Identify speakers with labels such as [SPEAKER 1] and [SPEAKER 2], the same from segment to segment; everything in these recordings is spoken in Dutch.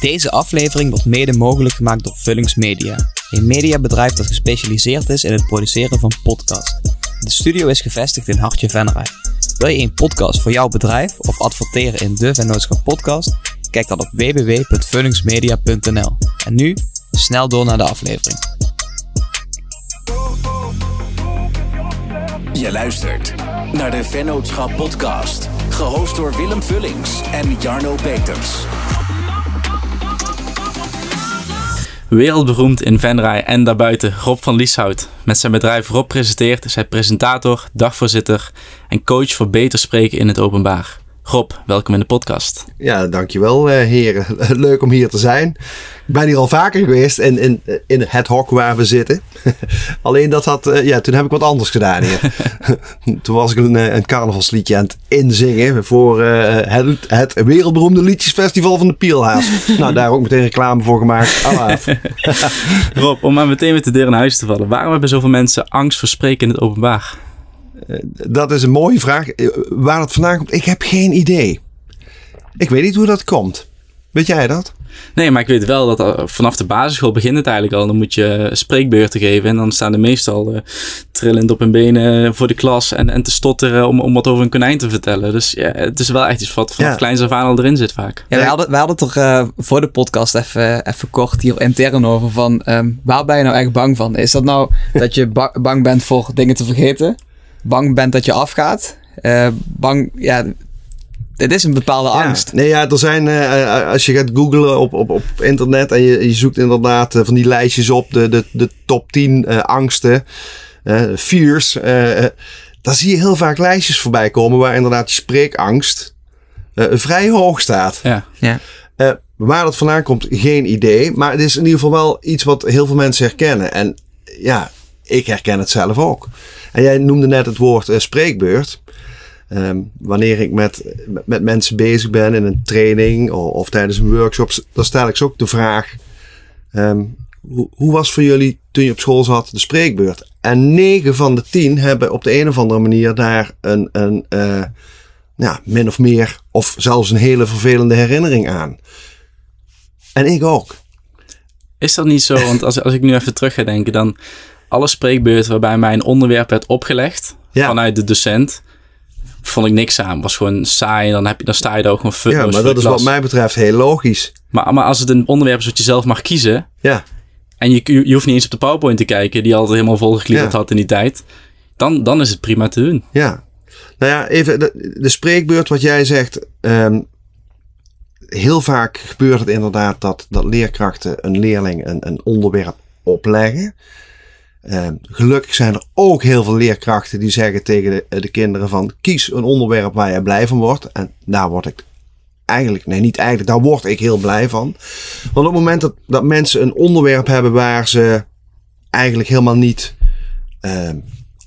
[SPEAKER 1] Deze aflevering wordt mede mogelijk gemaakt door Vullings Media, een mediabedrijf dat gespecialiseerd is in het produceren van podcasts. De studio is gevestigd in Hartje Venray. Wil je een podcast voor jouw bedrijf of adverteren in de Vennootschap podcast? Kijk dan op www.vullingsmedia.nl. En nu snel door naar de aflevering.
[SPEAKER 2] Je luistert naar de Vennootschap podcast, gehost door Willem Vullings en Jarno Peters.
[SPEAKER 3] Wereldberoemd in Venray en daarbuiten Rob van Lieshout. Met zijn bedrijf Rob Presenteert is hij presentator, dagvoorzitter en coach voor beter spreken in het openbaar. Rob, welkom in de podcast.
[SPEAKER 4] Ja, dankjewel uh, heren. Leuk om hier te zijn. Ik ben hier al vaker geweest in, in, in het hok waar we zitten. Alleen dat had, uh, ja, toen heb ik wat anders gedaan hier. toen was ik een, een carnavalsliedje aan het inzingen voor uh, het, het wereldberoemde liedjesfestival van de Pielhaas. nou, daar ook meteen reclame voor gemaakt. Alaaf.
[SPEAKER 3] Rob, om maar meteen met de deur in huis te vallen. Waarom hebben zoveel mensen angst voor spreken in het openbaar?
[SPEAKER 4] Dat is een mooie vraag. Waar het vandaan komt, ik heb geen idee. Ik weet niet hoe dat komt. Weet jij dat?
[SPEAKER 3] Nee, maar ik weet wel dat vanaf de basisschool begint het eigenlijk al. Dan moet je spreekbeurten geven. En dan staan de meestal uh, trillend op hun benen voor de klas. En, en te stotteren om, om wat over een konijn te vertellen. Dus ja, het is wel echt iets wat vanaf ja. kleins af aan al erin zit vaak.
[SPEAKER 1] Ja, wij hadden, wij hadden toch uh, voor de podcast even, even kort hier intern over. Van um, waar ben je nou echt bang van? Is dat nou dat je ba bang bent voor dingen te vergeten? Bang bent dat je afgaat. Uh, bang, ja, het is een bepaalde angst.
[SPEAKER 4] Ja, nee, ja, er zijn, uh, als je gaat googlen op, op, op internet en je, je zoekt inderdaad uh, van die lijstjes op, de, de, de top 10 angsten, fears, dan zie je heel vaak lijstjes voorbij komen waar inderdaad die spreekangst vrij hoog staat.
[SPEAKER 3] Ja. ja.
[SPEAKER 4] waar dat vandaan komt, geen idee. Maar het is in ieder geval wel iets wat heel veel mensen herkennen. En ja, ik herken het zelf ook. En jij noemde net het woord uh, spreekbeurt. Um, wanneer ik met, met, mensen bezig ben in een training of, of, tijdens een workshop, dan stel ik ze ook de vraag: um, hoe, was voor jullie toen je op school zat de spreekbeurt? En negen van de tien hebben op de een of andere manier daar een, een uh, ja, min of meer, of zelfs een hele vervelende herinnering aan. En ik ook.
[SPEAKER 3] Is dat niet zo? Want als, als ik nu even terug ga denken, dan alle spreekbeurten waarbij mij een onderwerp werd opgelegd ja. vanuit de docent, vond ik niks aan. Was gewoon saai en dan, heb je, dan sta je daar ook gewoon futloos
[SPEAKER 4] Ja, maar dat is wat mij betreft heel logisch.
[SPEAKER 3] Maar, maar als het een onderwerp is wat je zelf mag kiezen,
[SPEAKER 4] ja.
[SPEAKER 3] en je, je hoeft niet eens op de PowerPoint te kijken, die altijd helemaal volgekliederd ja. had in die tijd, dan, dan is het prima te doen.
[SPEAKER 4] Ja. Nou ja, even de, de spreekbeurt wat jij zegt. Um, heel vaak gebeurt het inderdaad dat, dat leerkrachten een leerling een, een onderwerp opleggen. Uh, gelukkig zijn er ook heel veel leerkrachten die zeggen tegen de, de, kinderen van kies een onderwerp waar je blij van wordt. En daar word ik eigenlijk, nee niet eigenlijk, daar word ik heel blij van. Want op het moment dat, dat mensen een onderwerp hebben waar ze eigenlijk helemaal niet uh,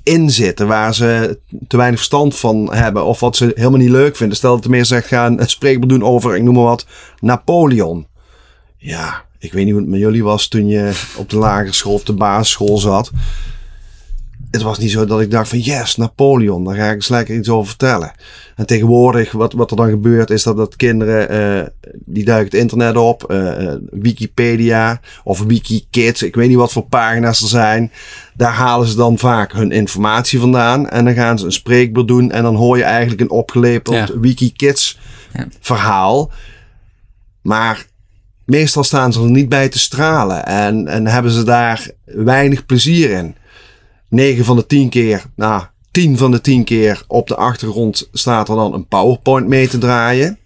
[SPEAKER 4] in zitten, waar ze te weinig verstand van hebben of wat ze helemaal niet leuk vinden. Stel dat de meer zegt gaan een spreekbeeld doen over, ik noem maar wat, Napoleon. Ja, ik weet niet hoe het met jullie was toen je op de lagere school, op de basisschool zat. Het was niet zo dat ik dacht van yes, Napoleon, daar ga ik eens lekker iets over vertellen. En tegenwoordig, wat, wat er dan gebeurt, is dat, dat kinderen, uh, die duiken het internet op, uh, Wikipedia of Wikikids, ik weet niet wat voor pagina's er zijn. Daar halen ze dan vaak hun informatie vandaan en dan gaan ze een spreekbeeld doen en dan hoor je eigenlijk een opgelepeld ja. Wikikids ja. verhaal. Maar meestal staan ze er niet bij te stralen en, en hebben ze daar weinig plezier in. 9 van de 10 keer, nou, 10 van de 10 keer op de achtergrond staat er dan een PowerPoint mee te draaien.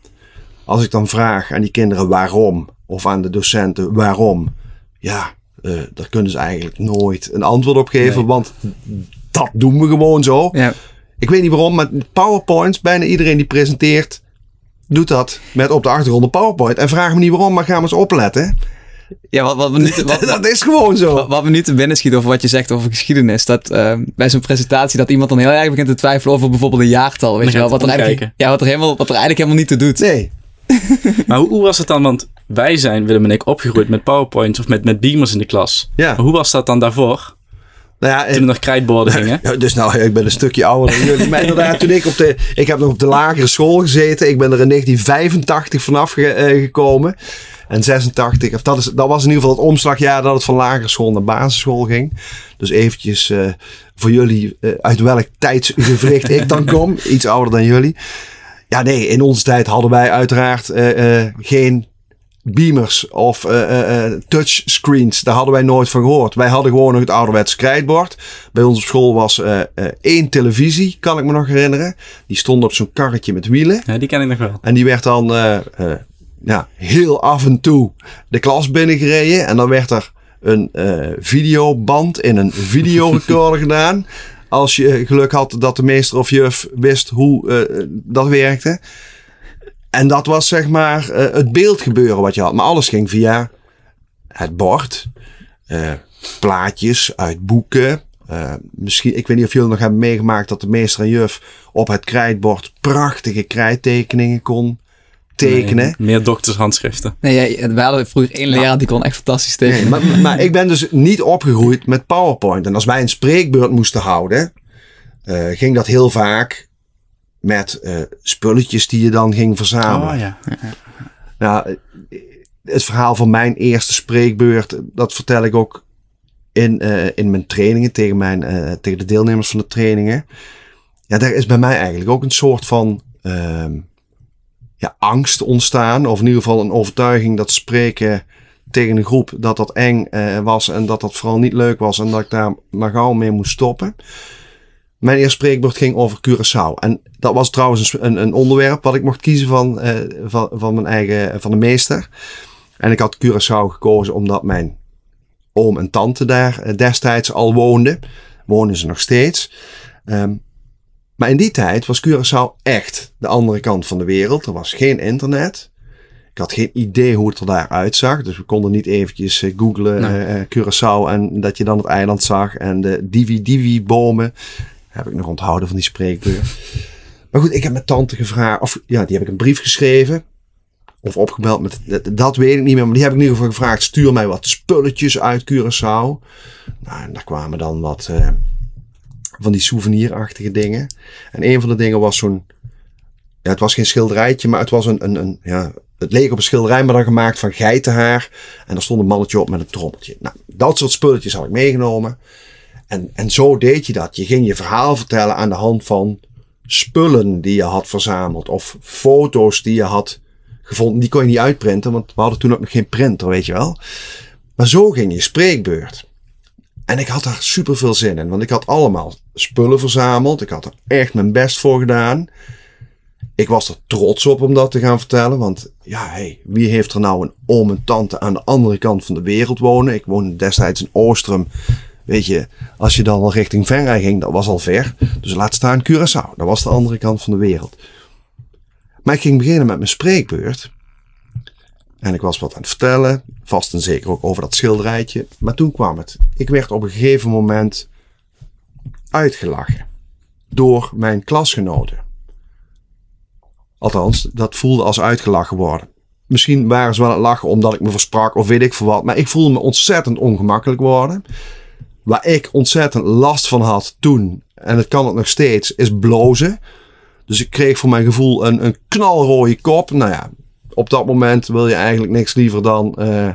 [SPEAKER 4] Als ik dan vraag aan die kinderen waarom, of aan de docenten waarom, ja, uh, daar kunnen ze eigenlijk nooit een antwoord op geven, nee. want dat doen we gewoon zo.
[SPEAKER 1] Ja.
[SPEAKER 4] Ik weet niet waarom, maar PowerPoints, bijna iedereen die presenteert, doet dat met op de achtergrond een PowerPoint. En vraag me niet waarom, maar ga maar eens opletten.
[SPEAKER 1] Ja, wat, wat we wat,
[SPEAKER 4] dat is gewoon zo.
[SPEAKER 1] Wat, wat, we nu te binnen schieten over wat je zegt over geschiedenis. Dat uh, bij zo'n presentatie dat iemand dan heel erg begint te twijfelen over bijvoorbeeld een jaartal. Weet je wel, wat er, eigenlijk, ja, wat, er helemaal, wat er eigenlijk helemaal niet te doet.
[SPEAKER 4] Nee.
[SPEAKER 3] maar hoe, hoe, was het dan? Want wij zijn, Willem en ik, opgegroeid met PowerPoints of met, met beamers in de klas.
[SPEAKER 4] Ja.
[SPEAKER 3] Maar hoe was dat dan daarvoor?
[SPEAKER 4] Nou ja,
[SPEAKER 3] Toen er nog krijtborden gingen.
[SPEAKER 4] Dus nou, ik ben een stukje ouder dan jullie. Maar inderdaad, toen ik op de... Ik heb nog op de lagere school gezeten. Ik ben er in 1985 vanaf ge- eh, gekomen. En 86, of dat, is, dat was in ieder geval het omslagjaar dat het van lagere school naar basisschool ging. Dus eventjes eh, voor jullie eh, uit welk tijdsgevricht ik dan kom. Iets ouder dan jullie. Ja, nee, in onze tijd hadden wij uiteraard geen beamers of eh, eh, eh, touchscreens. Daar hadden wij nooit van gehoord. Wij hadden gewoon nog het ouderwetse krijtbord. Bij ons op school was één televisie, kan ik me nog herinneren. Die stond op zo'n karretje met wielen.
[SPEAKER 3] Ja, die ken ik nog wel.
[SPEAKER 4] En die werd dan ja, heel af en toe de klas binnengereden. En dan werd er een videoband in een videorecorder gedaan. Als je geluk had dat de meester of juf wist hoe dat werkte. En dat was zeg maar eh, het beeldgebeuren wat je had. Maar alles ging via het bord. eh, plaatjes uit boeken. Eh, misschien, ik weet niet of jullie nog hebben meegemaakt dat de meester en juf op het krijtbord prachtige krijttekeningen kon tekenen.
[SPEAKER 3] Nee, meer doktershandschriften.
[SPEAKER 1] Nee, ja, we hadden vroeger één leraar die kon echt fantastisch
[SPEAKER 4] Nee,
[SPEAKER 1] tekenen.
[SPEAKER 4] maar, maar ik ben dus niet opgegroeid met PowerPoint. En als wij een spreekbeurt moesten houden, eh, ging dat heel vaak met eh, spulletjes die je dan ging verzamelen.
[SPEAKER 3] Oh ja.
[SPEAKER 4] Nou, eh, het verhaal van mijn eerste spreekbeurt, dat vertel ik ook in, eh, in mijn trainingen tegen, mijn, eh, tegen de deelnemers van de trainingen. Ja, daar is bij mij eigenlijk ook een soort van ehm, ja, angst ontstaan. Of in ieder geval een overtuiging dat spreken tegen een groep, dat dat eng eh, was en dat dat vooral niet leuk was en dat ik daar maar gauw mee moest stoppen. Mijn eerste spreekbeurt ging over Curaçao. En dat was trouwens een, een onderwerp wat ik mocht kiezen van, eh, van, van mijn eigen, van de meester. En ik had Curaçao gekozen omdat mijn oom en tante daar eh, destijds al woonden. Wonen ze nog steeds. Ehm, maar in die tijd was Curaçao echt de andere kant van de wereld. Er was geen internet. Ik had geen idee hoe het er daar uitzag. Dus we konden niet eventjes eh, googlen
[SPEAKER 3] Nee.
[SPEAKER 4] Curaçao en dat je dan het eiland zag. En de divi-divi-bomen. Heb ik nog onthouden van die spreekbeurt. Maar goed, ik heb mijn tante gevraagd. Of ja, die heb ik een brief geschreven. Of opgebeld met. Dat, weet ik niet meer. Maar die heb ik in ieder geval gevraagd. Stuur mij wat spulletjes uit Curaçao. Nou, en daar kwamen dan wat. eh, van die souvenirachtige dingen. En een van de dingen was zo'n. Ja, het was geen schilderijtje, maar het was een. een, een ja, het leek op een schilderij, maar dan gemaakt van geitenhaar. En er stond een mannetje op met een trommeltje. Nou, dat soort spulletjes had ik meegenomen. En, en zo deed je dat. Je ging je verhaal vertellen aan de hand van spullen die je had verzameld. Of foto's die je had gevonden. Die kon je niet uitprinten, want we hadden toen ook nog geen printer, weet je wel. Maar zo ging je spreekbeurt. En ik had daar super veel zin in, want ik had allemaal spullen verzameld. Ik had er echt mijn best voor gedaan. Ik was er trots op om dat te gaan vertellen, want ja, hey, wie heeft er nou een oom en tante aan de andere kant van de wereld wonen? Ik woonde destijds in Oostrum. Weet je, als je dan al richting Venray ging, dat was al ver. Dus laat staan Curaçao, dat was de andere kant van de wereld. Maar ik ging beginnen met mijn spreekbeurt. En ik was wat aan het vertellen, vast en zeker ook over dat schilderijtje. Maar toen kwam het. Ik werd op een gegeven moment uitgelachen door mijn klasgenoten. Althans, dat voelde als uitgelachen worden. Misschien waren ze wel aan het lachen omdat ik me versprak of weet ik veel wat. Maar ik voelde me ontzettend ongemakkelijk worden. Waar ik ontzettend last van had toen, en het kan het nog steeds, is blozen. Dus ik kreeg voor mijn gevoel een, een knalrode kop. Nou ja, op dat moment wil je eigenlijk niks liever dan eh,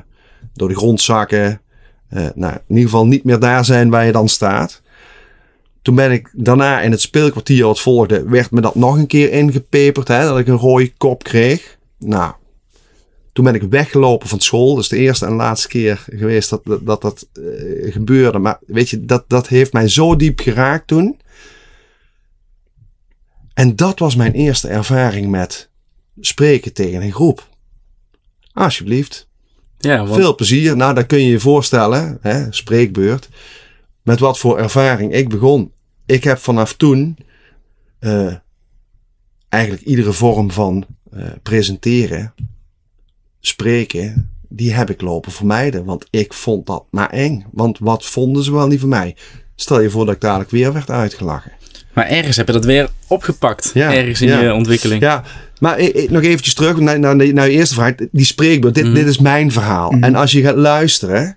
[SPEAKER 4] door de grond zakken. Eh, nou, in ieder geval niet meer daar zijn waar je dan staat. Toen ben ik daarna in het speelkwartier wat volgde, werd me dat nog een keer ingepeperd. Hè, dat ik een rode kop kreeg. Nou, toen ben ik weggelopen van school. Dat is de eerste en laatste keer geweest dat dat, dat, dat, eh, gebeurde. Maar weet je, dat, dat heeft mij zo diep geraakt toen. En dat was mijn eerste ervaring met spreken tegen een groep. Alsjeblieft.
[SPEAKER 3] Ja, want
[SPEAKER 4] Veel plezier. Nou, dat kun je je voorstellen, hè, spreekbeurt. Met wat voor ervaring ik begon. Ik heb vanaf toen eh, eigenlijk iedere vorm van eh, presenteren, spreken, die heb ik lopen vermijden. Want ik vond dat maar eng. Want wat vonden ze wel niet van mij? Stel je voor dat ik dadelijk weer werd uitgelachen.
[SPEAKER 3] Maar ergens heb je dat weer opgepakt.
[SPEAKER 4] Ja,
[SPEAKER 3] ergens in
[SPEAKER 4] ja.
[SPEAKER 3] je ontwikkeling.
[SPEAKER 4] Ja, maar nog eventjes terug naar, naar, naar je eerste vraag. Die spreekbeurt, dit,
[SPEAKER 3] Mhm.
[SPEAKER 4] dit is mijn verhaal. En als je gaat luisteren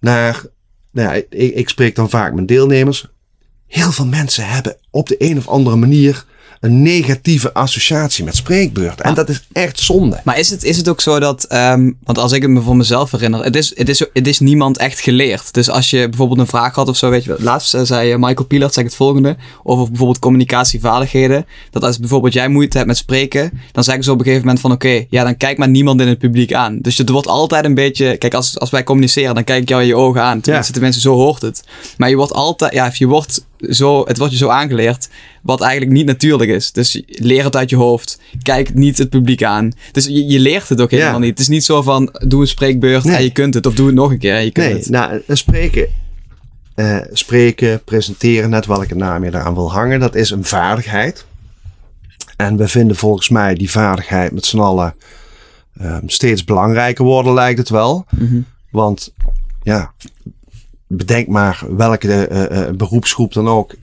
[SPEAKER 4] naar nou ja, ik, ik spreek dan vaak met deelnemers. Heel veel mensen hebben op de een of andere manier een negatieve associatie met spreekbeurt. En dat is echt zonde.
[SPEAKER 1] Maar is het, is het ook zo dat, ehm, want als ik het me voor mezelf herinner, het is, het, is, het is niemand echt geleerd. Dus als je bijvoorbeeld een vraag had of zo, weet je, laatst eh, zei eh, Michael Pielert, zeg ik het volgende, over bijvoorbeeld communicatievaardigheden. Dat als bijvoorbeeld jij moeite hebt met spreken, dan zeggen ze op een gegeven moment van oké, ja, dan kijkt maar niemand in het publiek aan. Dus het wordt altijd een beetje, kijk, als, als wij communiceren, dan kijk ik jou in je ogen aan. Tenminste,
[SPEAKER 4] Ja.
[SPEAKER 1] mensen, zo hoort het. Maar je wordt altijd, ja, je wordt zo, het wordt je zo aangeleerd, wat eigenlijk niet natuurlijk is. Dus leer het uit je hoofd. Kijk niet het publiek aan. Dus je, je leert het ook helemaal
[SPEAKER 4] Ja.
[SPEAKER 1] niet. Het is niet zo van, doe een spreekbeurt
[SPEAKER 4] Nee.
[SPEAKER 1] en je kunt het. Of doe het nog een keer en je kunt
[SPEAKER 4] Nee,
[SPEAKER 1] het.
[SPEAKER 4] nou, spreken, eh, spreken, presenteren, net welke naam je eraan wil hangen, dat is een vaardigheid. En we vinden volgens mij die vaardigheid met z'n allen ehm, steeds belangrijker worden, lijkt het wel.
[SPEAKER 1] Mhm.
[SPEAKER 4] Want ja, bedenk maar welke eh, eh, beroepsgroep dan ook.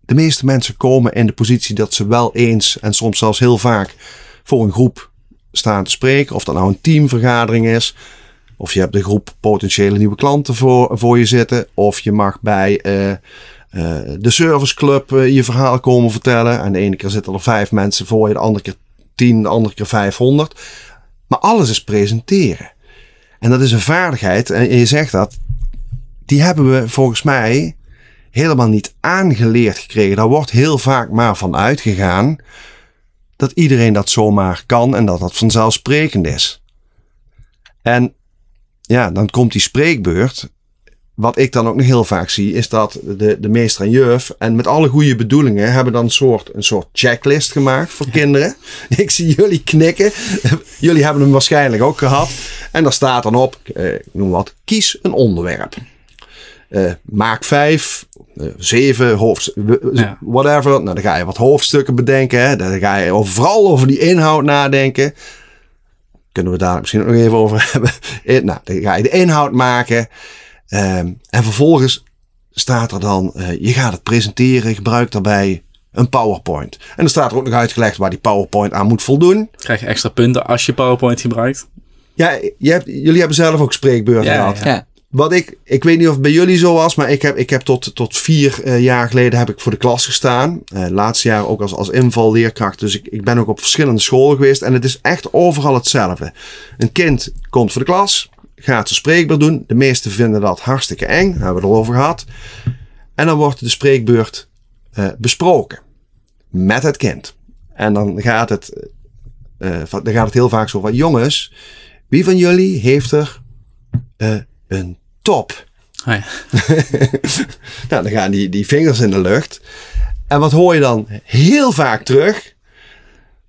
[SPEAKER 4] De meeste mensen komen in de positie dat ze wel eens en soms zelfs heel vaak voor een groep staan te spreken. Of dat nou een teamvergadering is. Of je hebt een groep potentiële nieuwe klanten voor, voor je zitten. Of je mag bij eh, eh, de serviceclub eh, je verhaal komen vertellen. En de ene keer zitten er vijf mensen voor je, de andere keer tien, de andere keer 500. Maar alles is presenteren. En dat is een vaardigheid. En je zegt dat. Die hebben we volgens mij helemaal niet aangeleerd gekregen. Daar wordt heel vaak maar van uitgegaan dat iedereen dat zomaar kan en dat dat vanzelfsprekend is. En ja, dan komt die spreekbeurt. Wat ik dan ook nog heel vaak zie, is dat de, de meester en juf, en met alle goede bedoelingen, hebben dan een soort, een soort checklist gemaakt voor kinderen. Ik zie jullie knikken. Jullie hebben hem waarschijnlijk ook gehad. En daar staat dan op, eh, ik noem wat, kies een onderwerp. Eh, maak vijf, eh, zeven, hoofd,
[SPEAKER 3] Ja.
[SPEAKER 4] whatever. Nou, dan ga je wat hoofdstukken bedenken. Hè. Dan ga je vooral over die inhoud nadenken. Kunnen we daar misschien nog even over hebben. Eh, Nou, dan ga je de inhoud maken. Ehm, en vervolgens staat er dan, je gaat het presenteren, gebruik daarbij een PowerPoint. En dan staat er ook nog uitgelegd waar die PowerPoint aan moet voldoen.
[SPEAKER 3] Krijg je extra punten als je PowerPoint gebruikt.
[SPEAKER 4] Ja, je hebt, jullie hebben zelf ook spreekbeurten
[SPEAKER 3] Ja,
[SPEAKER 4] gehad.
[SPEAKER 3] ja.
[SPEAKER 4] Wat ik, ik weet niet of het bij jullie zo was, maar ik heb, ik heb tot, tot vier eh, jaar geleden heb ik voor de klas gestaan. Eh laatste jaar ook als, als invalleerkracht. Dus ik, ik ben ook op verschillende scholen geweest. En het is echt overal hetzelfde. Een kind komt voor de klas, gaat zijn spreekbeurt doen. De meesten vinden dat hartstikke eng, daar hebben we het al over gehad. En dan wordt de spreekbeurt eh, besproken met het kind. En dan gaat het, dan gaat het heel vaak zo van, jongens, wie van jullie heeft er een top?
[SPEAKER 3] Oh ja.
[SPEAKER 4] Nou, dan gaan die, die vingers in de lucht. En wat hoor je dan heel vaak terug?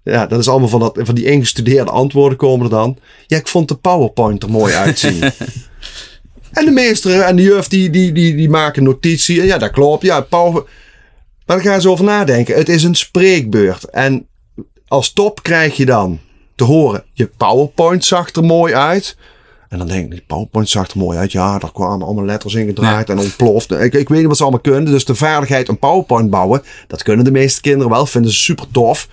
[SPEAKER 4] Ja, dat is allemaal van, dat, van die ingestudeerde antwoorden komen er dan. Ja, ik vond de PowerPoint er mooi uitzien. en de meester en de juf die, die, die, die maken notitie. Ja, dat klopt. Ja, power... Maar dan gaan ze over nadenken. Het is een spreekbeurt. En als top krijg je dan te horen... Je PowerPoint zag er mooi uit. En dan denk ik, die PowerPoint zag er mooi uit. Ja, daar kwamen allemaal letters in gedraaid en ontploft. Ik, ik weet niet wat ze allemaal kunnen. Dus de vaardigheid een PowerPoint bouwen, dat kunnen de meeste kinderen wel. Vinden ze super tof.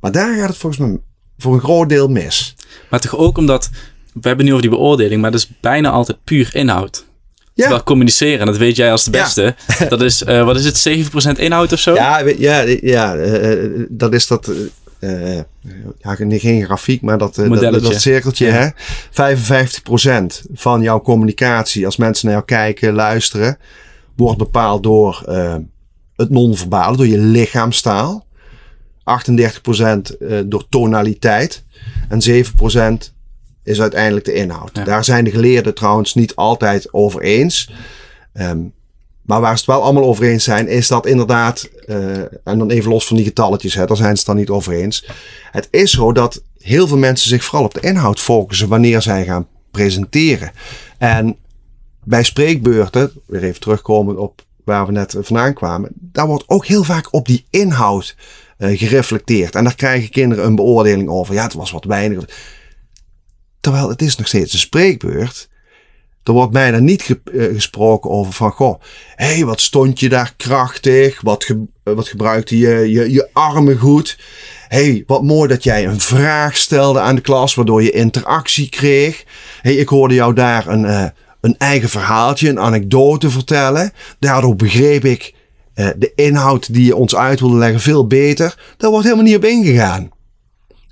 [SPEAKER 4] Maar daar gaat het volgens mij voor een groot deel mis.
[SPEAKER 3] Maar toch ook omdat, we hebben nu over die beoordeling, maar dat is bijna altijd puur inhoud.
[SPEAKER 4] Ja.
[SPEAKER 3] Terwijl communiceren, dat weet jij als de
[SPEAKER 4] Ja.
[SPEAKER 3] beste. Dat is, eh, wat is het, 7% inhoud of zo?
[SPEAKER 4] Ja, ja, ja eh, eh, dat is dat... eh, eh, ja, geen grafiek, maar dat, eh, dat, dat cirkeltje.
[SPEAKER 3] Ja.
[SPEAKER 4] Hè? 55% van jouw communicatie, als mensen naar jou kijken, luisteren, wordt bepaald door het non-verbale, door je lichaamstaal. 38% eh, door tonaliteit. En 7% is uiteindelijk de inhoud.
[SPEAKER 3] Ja.
[SPEAKER 4] Daar zijn de geleerden trouwens niet altijd over eens. Ehm, maar waar ze het wel allemaal over eens zijn, is dat inderdaad, eh, en dan even los van die getalletjes, hè, daar zijn ze het dan niet over eens. Het is zo dat heel veel mensen zich vooral op de inhoud focussen wanneer zij gaan presenteren. En bij spreekbeurten, weer even terugkomen op waar we net vandaan kwamen, daar wordt ook heel vaak op die inhoud eh, gereflecteerd. En daar krijgen kinderen een beoordeling over. Ja, het was wat weinig. Terwijl het is nog steeds een spreekbeurt. Er wordt bijna niet eh, gesproken over van, goh, hé, hey, wat stond je daar krachtig? Wat, eh, wat gebruikte je, je je armen goed? Hé, hey, wat mooi dat jij een vraag stelde aan de klas, waardoor je interactie kreeg. Hey, ik hoorde jou daar een, eh, een eigen verhaaltje, een anekdote vertellen. Daardoor begreep ik de inhoud die je ons uit wilde leggen veel beter. Daar wordt helemaal niet op ingegaan.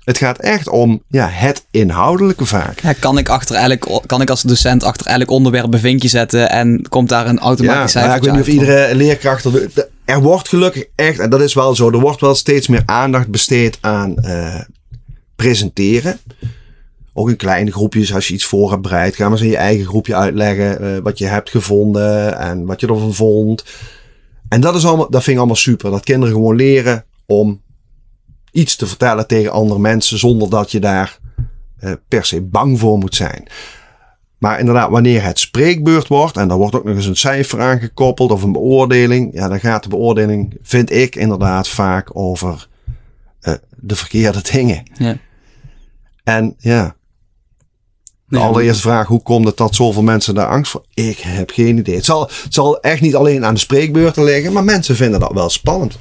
[SPEAKER 4] Het gaat echt om ja, het inhoudelijke vaak.
[SPEAKER 1] Ja, kan ik achter elk, kan ik als docent achter elk onderwerp een vinkje zetten en komt daar een automatisch
[SPEAKER 4] ja, maar ik weet niet of iedere leerkracht... Er, er wordt gelukkig echt, en dat is wel zo, er wordt wel steeds meer aandacht besteed aan uh, presenteren. Ook in kleine groepjes, als je iets voor hebt bereid, ga maar eens in je eigen groepje uitleggen uh, wat je hebt gevonden en wat je ervan vond. En dat, is allemaal, dat vind ik allemaal super. Dat kinderen gewoon leren om iets te vertellen tegen andere mensen zonder dat je daar uh, per se bang voor moet zijn. Maar inderdaad, wanneer het spreekbeurt wordt en daar wordt ook nog eens een cijfer aan gekoppeld of een beoordeling, ja, dan gaat de beoordeling, vind ik inderdaad vaak over uh, de verkeerde dingen.
[SPEAKER 1] Ja.
[SPEAKER 4] En ja, de nee, allereerste vraag, hoe komt het dat zoveel mensen daar angst voor? Ik heb geen idee. Het zal, het zal echt niet alleen aan de spreekbeurten liggen, maar mensen vinden dat wel spannend.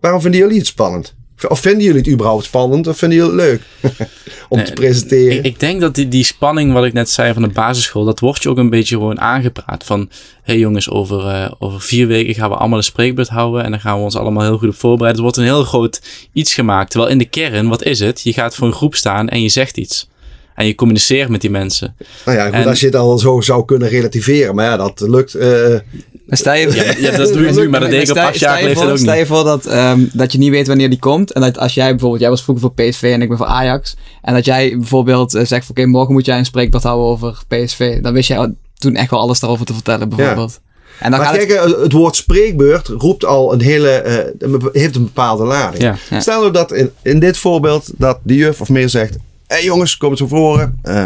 [SPEAKER 4] Waarom vinden jullie het spannend? Of vinden jullie het überhaupt spannend of vinden jullie het leuk om nee, te presenteren?
[SPEAKER 3] Ik, ik, denk dat die, die spanning, wat ik net zei van de basisschool, dat wordt je ook een beetje gewoon aangepraat. Van, hé hey jongens, over, uh, over vier weken gaan we allemaal een spreekbeurt houden en dan gaan we ons allemaal heel goed op voorbereiden. Er wordt een heel groot iets gemaakt. Terwijl in de kern, wat is het? Je gaat voor een groep staan en je zegt iets. En je communiceert met die mensen.
[SPEAKER 4] Nou ja, goed, en, als je het al zo zou kunnen relativeren. Maar ja, dat lukt. Uh,
[SPEAKER 1] maar stel je,
[SPEAKER 3] ja, ja, dat doe je nu, maar dat deed ik op acht jaar geleden ook
[SPEAKER 1] Stel je voor dat, um, dat je niet weet wanneer die komt. En dat als jij bijvoorbeeld, jij was vroeger voor PSV en ik ben voor Ajax. En dat jij bijvoorbeeld uh, zegt, oké, okay, morgen moet jij een spreekbeurt houden over PSV. Dan wist jij toen echt wel alles daarover te vertellen, bijvoorbeeld. Ja.
[SPEAKER 4] En dan maar gaat kijk, het... het... woord spreekbeurt roept al een hele, uh, heeft een bepaalde lading.
[SPEAKER 1] Ja, ja.
[SPEAKER 4] Stel nou dat in, in dit voorbeeld dat de juf of meer zegt, hé hey jongens, kom eens naar voren. Uh,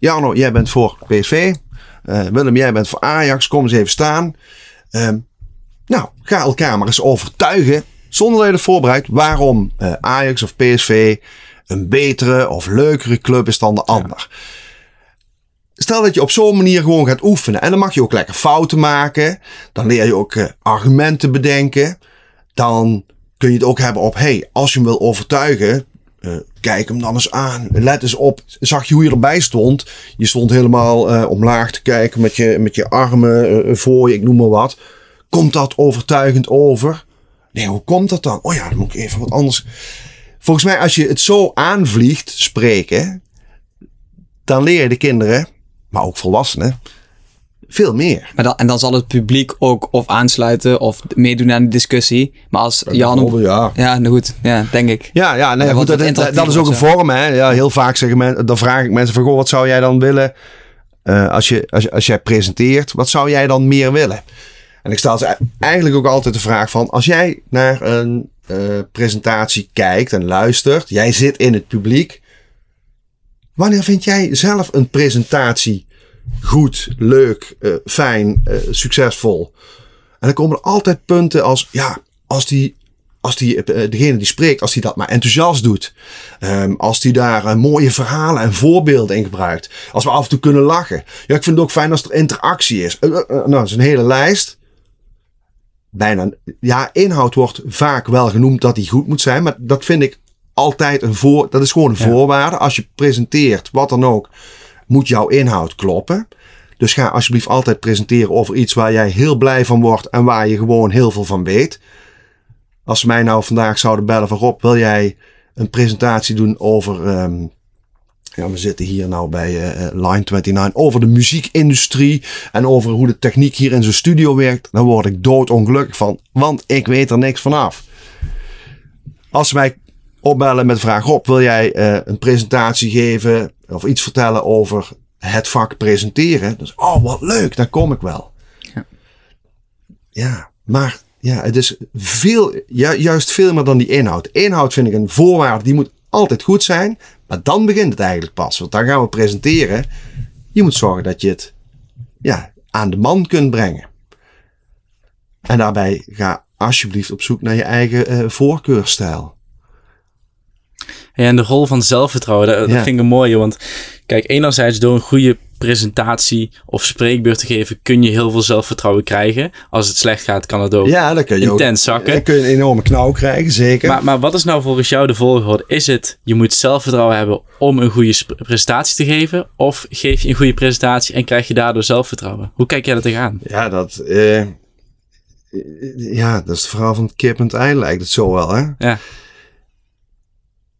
[SPEAKER 4] Jarno, jij bent voor PSV. Uh, Willem, jij bent voor Ajax. Kom eens even staan. Uh, nou, ga elkaar maar eens overtuigen, zonder dat je het voorbereidt, waarom uh, Ajax of PSV een betere of leukere club is dan de ander. Ja. Stel dat je op zo'n manier gewoon gaat oefenen. En dan mag je ook lekker fouten maken. Dan leer je ook uh, argumenten bedenken. Dan kun je het ook hebben op, hey, als je hem wil overtuigen, uh, kijk hem dan eens aan. Let eens op. Zag je hoe je erbij stond? Je stond helemaal uh, omlaag te kijken met je, met je armen uh, voor je, ik noem maar wat. Komt dat overtuigend over? Nee, hoe komt dat dan? Oh ja, dan moet ik even wat anders. Volgens mij, als je het zo aanvliegt, spreken, dan leer je de kinderen, maar ook volwassenen, veel meer.
[SPEAKER 1] Maar dan, en dan zal het publiek ook of aansluiten of meedoen aan de discussie. Maar als Jan...
[SPEAKER 4] Ja,
[SPEAKER 1] ja nou goed. Ja, denk ik.
[SPEAKER 4] Ja, ja, nee, goed, dat, dat, dat, is ook een vorm. Hè. Ja, heel vaak zeggen mensen, dan vraag ik mensen van... Goh, wat zou jij dan willen uh, als, je, als, als jij presenteert? Wat zou jij dan meer willen? En ik stel ze eigenlijk ook altijd de vraag van... Als jij naar een uh, presentatie kijkt en luistert... Jij zit in het publiek... Wanneer vind jij zelf een presentatie goed, leuk, uh, fijn, uh, succesvol. En dan komen er altijd punten als, ja, als die, als die, uh, degene die spreekt, als die dat maar enthousiast doet. Um, als die daar mooie verhalen en voorbeelden in gebruikt. Als we af en toe kunnen lachen. Ja, ik vind het ook fijn als er interactie is. nou, dat is een hele lijst. Bijna, ja, inhoud wordt vaak wel genoemd dat die goed moet zijn. Maar dat vind ik altijd een voor, dat is gewoon een ja. voorwaarde. Als je presenteert, wat dan ook moet jouw inhoud kloppen. Dus ga alsjeblieft altijd presenteren over iets waar jij heel blij van wordt en waar je gewoon heel veel van weet. Als ze mij nou vandaag zouden bellen van Rob, wil jij een presentatie doen over... Um, ja, we zitten hier nou bij uh, Line 29 over de muziekindustrie en over hoe de techniek hier in zo'n studio werkt. Dan word ik doodongelukkig van, want ik weet er niks vanaf. Als ze mij opbellen met vraag: Rob, wil jij uh, een presentatie geven of iets vertellen over het vak presenteren? Dus, oh, wat leuk, daar kom ik wel. Ja, ja maar ja, het is veel, ju juist veel meer dan die inhoud. Inhoud vind ik een voorwaarde, die moet altijd goed zijn. Maar dan begint het eigenlijk pas. Want dan gaan we presenteren. Je moet zorgen dat je het ja, aan de man kunt brengen. En daarbij ga alsjeblieft op zoek naar je eigen uh, voorkeurstijl.
[SPEAKER 3] Ja, en de rol van zelfvertrouwen, dat, ja. dat vind ik een mooie. Want kijk, enerzijds door een goede presentatie of spreekbeurt te geven, kun je heel veel zelfvertrouwen krijgen. Als het slecht gaat, kan het ook
[SPEAKER 4] Ja, dan kun je ook
[SPEAKER 3] intens zakken.
[SPEAKER 4] dan kun je een enorme knauw krijgen, zeker.
[SPEAKER 3] Maar, maar wat is nou volgens jou de volgorde? Is het, je moet zelfvertrouwen hebben om een goede presentatie te geven? Of geef je een goede presentatie en krijg je daardoor zelfvertrouwen? Hoe kijk jij er tegenaan?
[SPEAKER 4] Ja, dat, eh, ja, dat is het verhaal van het kip en het ei lijkt het zo wel, hè?
[SPEAKER 3] Ja.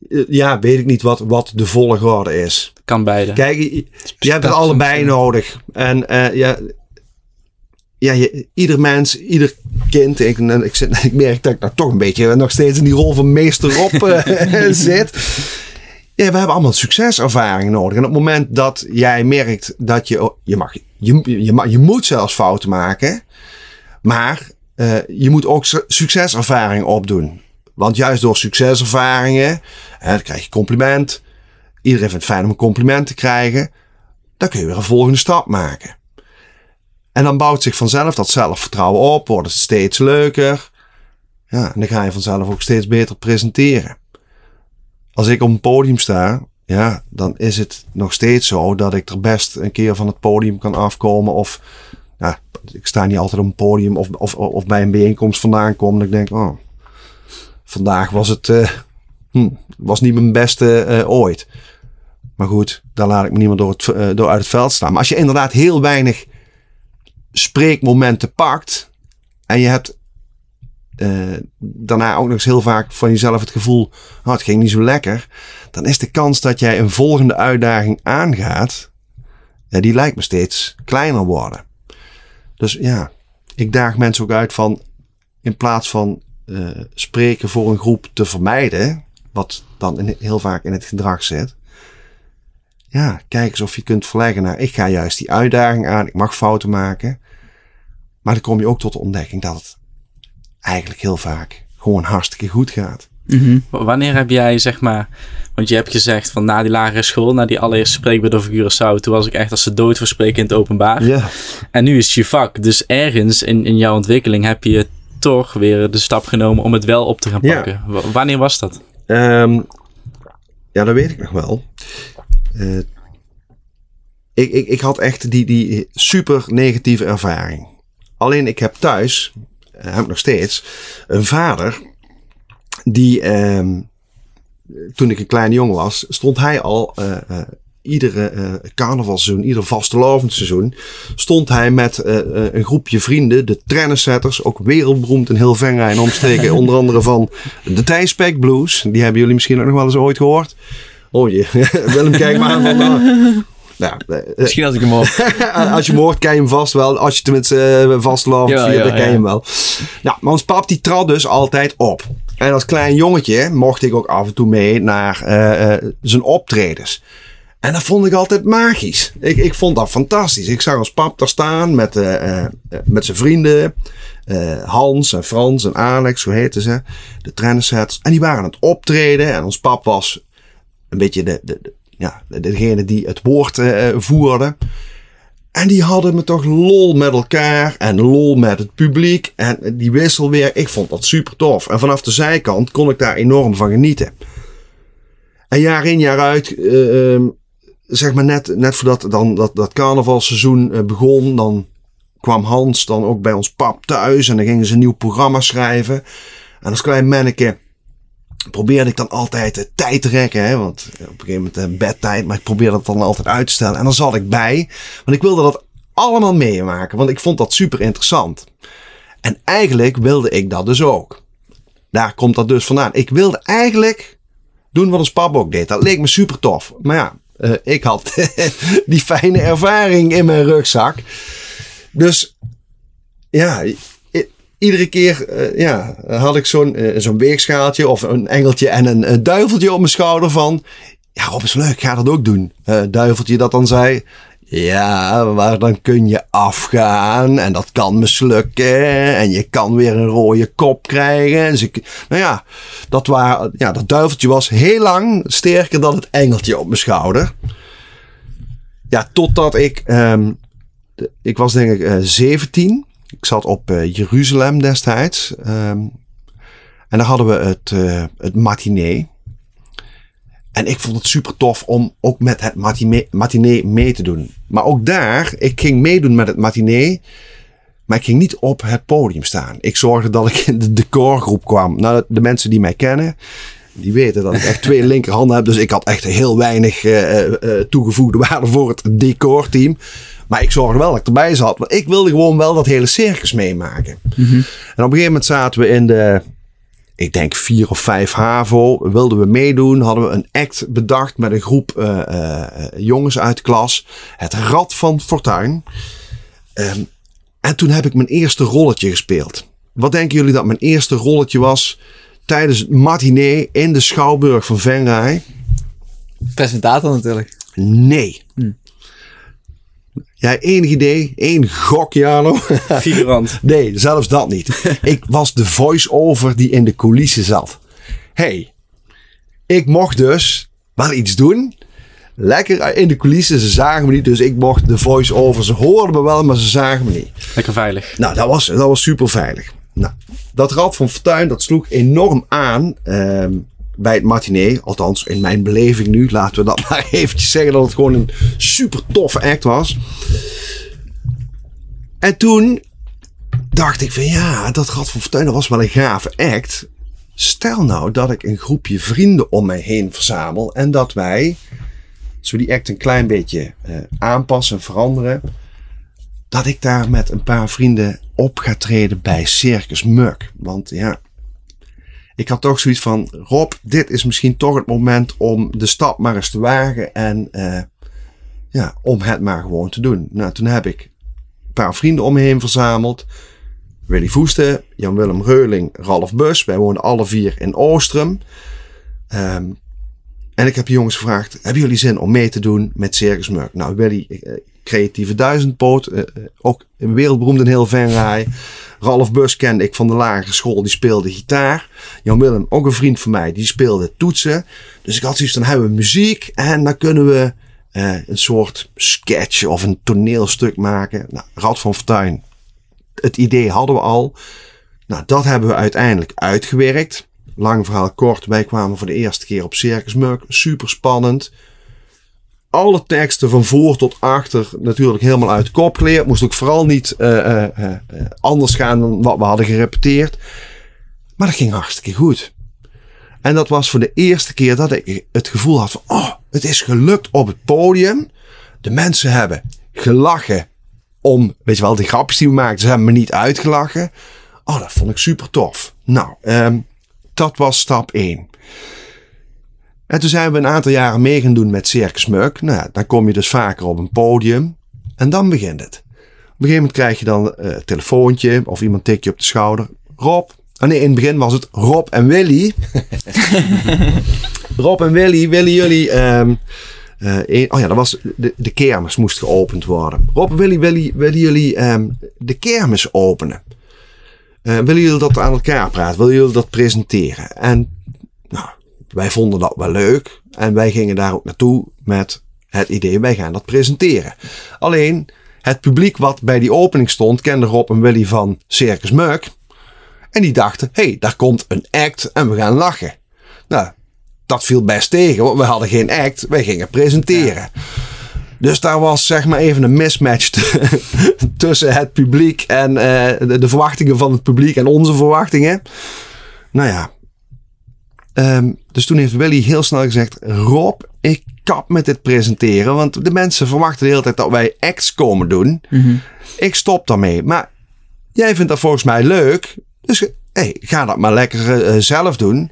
[SPEAKER 4] Eh, Ja, weet ik niet wat, wat de volgorde is.
[SPEAKER 3] Kan beide.
[SPEAKER 4] Kijk, je, je hebt het allebei nodig. En eh, ja, ja je, ieder mens, ieder kind, ik, ik, zit, ik merk dat ik nou toch een beetje nog steeds in die rol van meesterop eh, zit. Ja, we hebben allemaal succeservaring nodig. En op het moment dat jij merkt dat je, je mag, je, je, mag, je moet zelfs fouten maken, maar eh, je moet ook su- succeservaring opdoen. Want juist door succeservaringen, hè, krijg je compliment. Iedereen vindt het fijn om een compliment te krijgen. Dan kun je weer een volgende stap maken. En dan bouwt zich vanzelf dat zelfvertrouwen op, wordt het steeds leuker. Ja, en dan ga je vanzelf ook steeds beter presenteren. Als ik op een podium sta, ja, dan is het nog steeds zo dat ik er best een keer van het podium kan afkomen. Of ja, ik sta niet altijd op een podium of, of, of bij een bijeenkomst vandaan kom. Dat ik denk, oh, vandaag was het eh, hm, was niet mijn beste eh, ooit. Maar goed, daar laat ik me niet meer door, eh, door uit het veld staan. Maar als je inderdaad heel weinig spreekmomenten pakt. En je hebt daarna ook nog eens heel vaak van jezelf het gevoel. Oh, het ging niet zo lekker. Dan is de kans dat jij een volgende uitdaging aangaat. Die lijkt me steeds kleiner worden. Dus ja, ik daag mensen ook uit van. In plaats van eh, spreken voor een groep te vermijden. Wat dan in, heel vaak in het gedrag zit. Ja, kijk eens of je kunt verleggen naar. Ik ga juist die uitdaging aan. Ik mag fouten maken. Maar dan kom je ook tot de ontdekking dat het eigenlijk heel vaak gewoon hartstikke goed gaat.
[SPEAKER 1] Mhm.
[SPEAKER 3] Wanneer heb jij, zeg maar, want je hebt gezegd van na die lagere school, na die allereerste spreekbeurt over Curaçao, toen was ik echt als ze dood voor spreken in het openbaar.
[SPEAKER 4] Ja.
[SPEAKER 3] En nu is het je vak. Dus ergens in, in jouw ontwikkeling heb je toch weer de stap genomen om het wel op te gaan
[SPEAKER 4] Ja.
[SPEAKER 3] pakken. W- wanneer was dat?
[SPEAKER 4] Ehm, ja, dat weet ik nog wel. Eh, ik, ik, ik had echt die, die super negatieve ervaring. Alleen ik heb thuis, eh, heb ik nog steeds, een vader die, ehm, toen ik een kleine jongen was, stond hij al eh, iedere eh carnavalseizoen, ieder vastelovenseizoen, stond hij met eh, eh, een groepje vrienden, de Trennesetters, ook wereldberoemd in heel Venray en omstreken, onder andere van de Thijspek Blues. Die hebben jullie misschien ook nog wel eens ooit gehoord. Oh je, Willem, kijk maar aan van... nou,
[SPEAKER 1] Misschien als ik hem op.
[SPEAKER 4] als je hem hoort, ken je hem vast wel. Als je tenminste uh, vastlopen
[SPEAKER 1] Ja, ja,
[SPEAKER 4] dan ken je
[SPEAKER 1] ja.
[SPEAKER 4] hem wel. Nou, maar ons pap die trad dus altijd op. En als klein jongetje mocht ik ook af en toe mee naar zijn optredens. En dat vond ik altijd magisch. Ik, ik vond dat fantastisch. Ik zag ons pap daar staan met, eh, met zijn vrienden. eh, Hans en Frans en Alex, hoe heten ze? De trendsetters. En die waren aan het optreden. En ons pap was een beetje de, de, de- ja, degene die het woord eh, voerde. En die hadden me toch lol met elkaar en lol met het publiek. En die wissel weer, ik vond dat super tof. En vanaf de zijkant kon ik daar enorm van genieten. En jaar in jaar uit, ehm, zeg maar net, net voordat dan, dat, dat carnavalseizoen eh, begon, dan kwam Hans dan ook bij ons pap thuis. En dan gingen ze een nieuw programma schrijven. En als klein manneke probeerde ik dan altijd de tijd te rekken. Hè? Want op een gegeven moment een bedtijd. Maar ik probeerde dat dan altijd uit te stellen. En dan zat ik bij. Want ik wilde dat allemaal meemaken. Want ik vond dat super interessant. En eigenlijk wilde ik dat dus ook. Daar komt dat dus vandaan. Ik wilde eigenlijk doen wat ons pap ook deed. Dat leek me super tof. Maar ja, eh, ik had die fijne ervaring in mijn rugzak. Dus ja, iedere keer eh, ja, had ik zo'n eh, zo'n weegschaaltje of een engeltje en een, duiveltje op mijn schouder van... Ja, Rob is leuk, ga dat ook doen. Duiveltje dat dan zei... Ja, maar dan kun je afgaan en dat kan mislukken en je kan weer een rode kop krijgen. Dus nou ja, dat, ja, dat duiveltje was heel lang sterker dan het engeltje op mijn schouder. Ja, totdat ik, ehm, ik was denk ik eh 17. Ik zat op eh, Jeruzalem destijds. ehm, en daar hadden we het, eh, het matinee. En ik vond het super tof om ook met het matinee, matinee mee te doen. Maar ook daar, ik ging meedoen met het matinee. Maar ik ging niet op het podium staan. Ik zorgde dat ik in de decorgroep kwam. Nou, de mensen die mij kennen, die weten dat ik echt twee linkerhanden heb. Dus ik had echt heel weinig uh, uh, toegevoegde waarde voor het decorteam. Maar ik zorgde wel dat ik erbij zat. Want ik wilde gewoon wel dat hele circus meemaken. Mm -hmm. En op een gegeven moment zaten we in de, ik denk vier of vijf HAVO. Wilden we meedoen. Hadden we een act bedacht met een groep uh, jongens uit de klas. Het Rad van Fortuin. Um, en toen heb ik mijn eerste rolletje gespeeld. Wat denken jullie dat mijn eerste rolletje was tijdens het matinee in de Schouwburg van Venray?
[SPEAKER 1] Presentator natuurlijk.
[SPEAKER 4] Nee. Hm. Jij enig idee? Eén gok, Jano?
[SPEAKER 3] Figurant.
[SPEAKER 4] nee, zelfs dat niet. ik was de voice-over die in de coulissen zat. hey, ik mocht dus wel iets doen lekker in de coulissen. Ze zagen me niet, dus ik mocht de voice-over. Ze hoorden me wel, maar ze zagen me niet.
[SPEAKER 3] Lekker veilig.
[SPEAKER 4] Nou, dat was, dat was super veilig. Nou, dat Rad van Fortuin, dat sloeg enorm aan ehm, bij het matinee. Althans, in mijn beleving nu. Laten we dat maar eventjes zeggen dat het gewoon een super toffe act was. En toen dacht ik van ja, dat Rad van Fortuin, dat was wel een gave act. Stel nou dat ik een groepje vrienden om mij heen verzamel en dat wij we die act een klein beetje uh, aanpassen, veranderen, dat ik daar met een paar vrienden op ga treden bij Circus Muk. Want ja, ik had toch zoiets van, Rob, dit is misschien toch het moment om de stap maar eens te wagen en uh, ja, om het maar gewoon te doen. Nou, toen heb ik een paar vrienden om me heen verzameld. Willy Voeste, Jan-Willem Reuling, Ralf Bus. Wij woonden alle vier in Oostrum. Um, en ik heb de jongens gevraagd, hebben jullie zin om mee te doen met Circus Murk? Nou, Willy, uh, creatieve duizendpoot, uh, ook een wereldberoemd in heel Venray. Ralf Bus kende ik van de lagere school, die speelde gitaar. Jan Willem, ook een vriend van mij, die speelde toetsen. Dus ik had zoiets, dan hebben we muziek en dan kunnen we uh, een soort sketch of een toneelstuk maken. Nou, Rad van Fortuin, het idee hadden we al. Nou, dat hebben we uiteindelijk uitgewerkt. Lang verhaal kort, wij kwamen voor de eerste keer op Circus Muk. Super spannend. Alle teksten van voor tot achter natuurlijk helemaal uit kop geleerd. Moest ook vooral niet uh, uh, uh, anders gaan dan wat we hadden gerepeteerd. Maar dat ging hartstikke goed. En dat was voor de eerste keer dat ik het gevoel had van... Oh, het is gelukt op het podium. De mensen hebben gelachen om, weet je wel, de grapjes die we maakten. Ze hebben me niet uitgelachen. Oh, dat vond ik super tof. Nou, um, dat was stap 1. En toen zijn we een aantal jaren mee gaan doen met Circus Muk. Nou, dan kom je dus vaker op een podium. En dan begint het. Op een gegeven moment krijg je dan uh, een telefoontje of iemand tikt je op de schouder. Rob. Oh nee, in het begin was het Rob en Willy. Rob en Willy, willen jullie... Um, uh, een, oh ja, dat was de, de kermis moest geopend worden. Rob en Willy, willen, willen jullie um, de kermis openen? Uh, willen jullie dat aan elkaar praten? Willen jullie dat presenteren? En nou, wij vonden dat wel leuk. En wij gingen daar ook naartoe met het idee, wij gaan dat presenteren. Alleen, het publiek wat bij die opening stond, kende Rob en Willy van Circus Muk. En die dachten, hé, hey, daar komt een act en we gaan lachen. Nou, dat viel best tegen, want we hadden geen act, wij gingen presenteren. Ja. Dus daar was zeg maar even een mismatch tussen het publiek en uh, de, de, verwachtingen van het publiek en onze verwachtingen. Nou ja. Um, dus toen heeft Willy heel snel gezegd: Rob, ik kap met dit presenteren. Want de mensen verwachten de hele tijd dat wij acts komen doen. Mm -hmm. Ik stop daarmee. Maar jij vindt dat volgens mij leuk. Dus hey, ga dat maar lekker uh, zelf doen.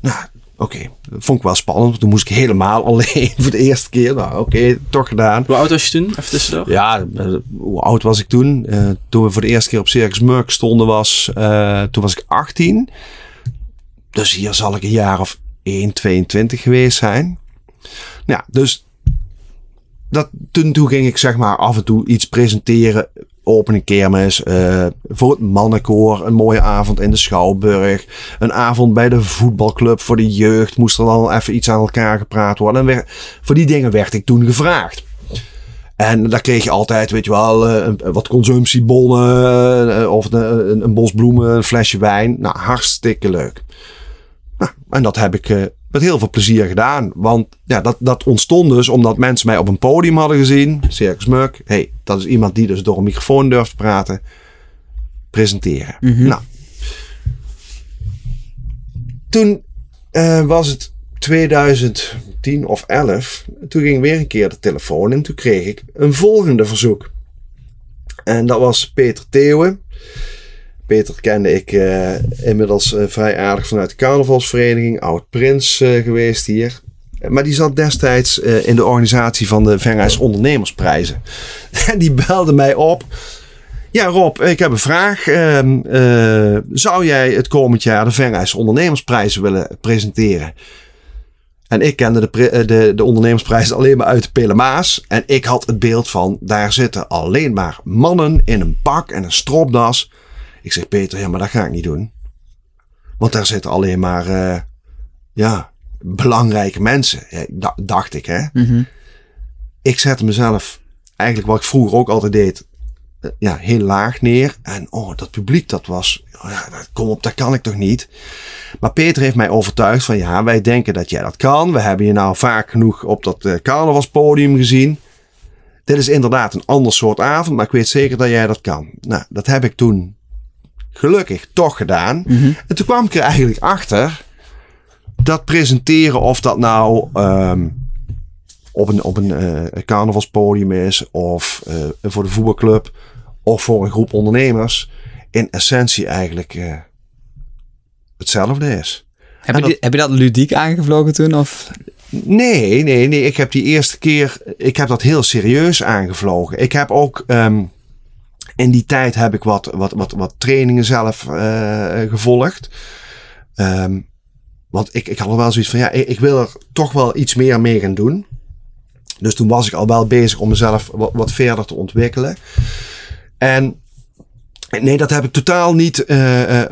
[SPEAKER 4] Nou, Oké, okay, dat vond ik wel spannend. Toen moest ik helemaal alleen voor de eerste keer. Nou, oké, okay, toch gedaan.
[SPEAKER 3] Hoe oud was je toen? Even tussendoor.
[SPEAKER 4] Ja, hoe oud was ik toen? Uh, toen we voor de eerste keer op Circus Murk stonden was... Toen was ik 18. Dus hier zal ik een jaar of 1, 22 geweest zijn. Ja, dus... Dat, toen, toen ging ik zeg maar af en toe iets presenteren opening kermis, uh, voor het mannenkoor, een mooie avond in de Schouwburg, een avond bij de voetbalclub voor de jeugd, moest er dan even iets aan elkaar gepraat worden. En voor die dingen werd ik toen gevraagd. En daar kreeg je altijd, weet je wel, uh, wat consumptiebonnen uh, of een, een, bos bloemen, een flesje wijn. Nou, hartstikke leuk. Nou, en dat heb ik met heel veel plezier gedaan. Want ja, dat, dat ontstond dus omdat mensen mij op een podium hadden gezien. Circus Muk. hey, dat is iemand die dus door een microfoon durft te praten. Presenteren. Nou. Toen eh, was het 2010 of 11. Toen ging weer een keer de telefoon en toen kreeg ik een volgende verzoek. En dat was Peter Theeuwen. Peter kende ik eh, inmiddels eh, vrij aardig vanuit de carnavalsvereniging. Oud Prins eh, geweest hier. Maar die zat destijds in de organisatie van de Venrijs Ondernemersprijzen. En die belde mij op. Ja Rob, ik heb een vraag. Ehm, eh, zou jij het komend jaar de Venrijs Ondernemersprijzen willen presenteren? En ik kende de, de, de ondernemersprijzen alleen maar uit de Pelemaas. En ik had het beeld van, daar zitten alleen maar mannen in een pak en een stropdas. Ik zeg, Peter, ja, maar dat ga ik niet doen. Want daar zitten alleen maar, eh, ja, belangrijke mensen. Ja, dacht ik, hè. Ik zette mezelf, eigenlijk wat ik vroeger ook altijd deed, eh, ja, heel laag neer. En oh, dat publiek, dat was, oh ja, dat, kom op, dat kan ik toch niet. Maar Peter heeft mij overtuigd van ja, wij denken dat jij dat kan. We hebben je nou vaak genoeg op dat eh, carnavalspodium gezien. Dit is inderdaad een ander soort avond, maar ik weet zeker dat jij dat kan. Nou, dat heb ik toen gelukkig toch gedaan. En toen kwam ik er eigenlijk achter dat presenteren of dat nou ehm, op een, op een eh, carnavalspodium is of eh, voor de voetbalclub of voor een groep ondernemers in essentie eigenlijk eh, hetzelfde is.
[SPEAKER 1] Heb, je die- heb je dat ludiek aangevlogen toen? Of?
[SPEAKER 4] Nee, nee, nee. Ik heb die eerste keer, ik heb dat heel serieus aangevlogen. Ik heb ook, ehm, in die tijd heb ik wat, wat, wat, wat trainingen zelf eh, gevolgd. Ehm, want ik, ik had al wel zoiets van, ja, ik, ik wil er toch wel iets meer mee gaan doen. Dus toen was ik al wel bezig om mezelf wat, wat verder te ontwikkelen. En nee, dat heb ik totaal niet eh, eh,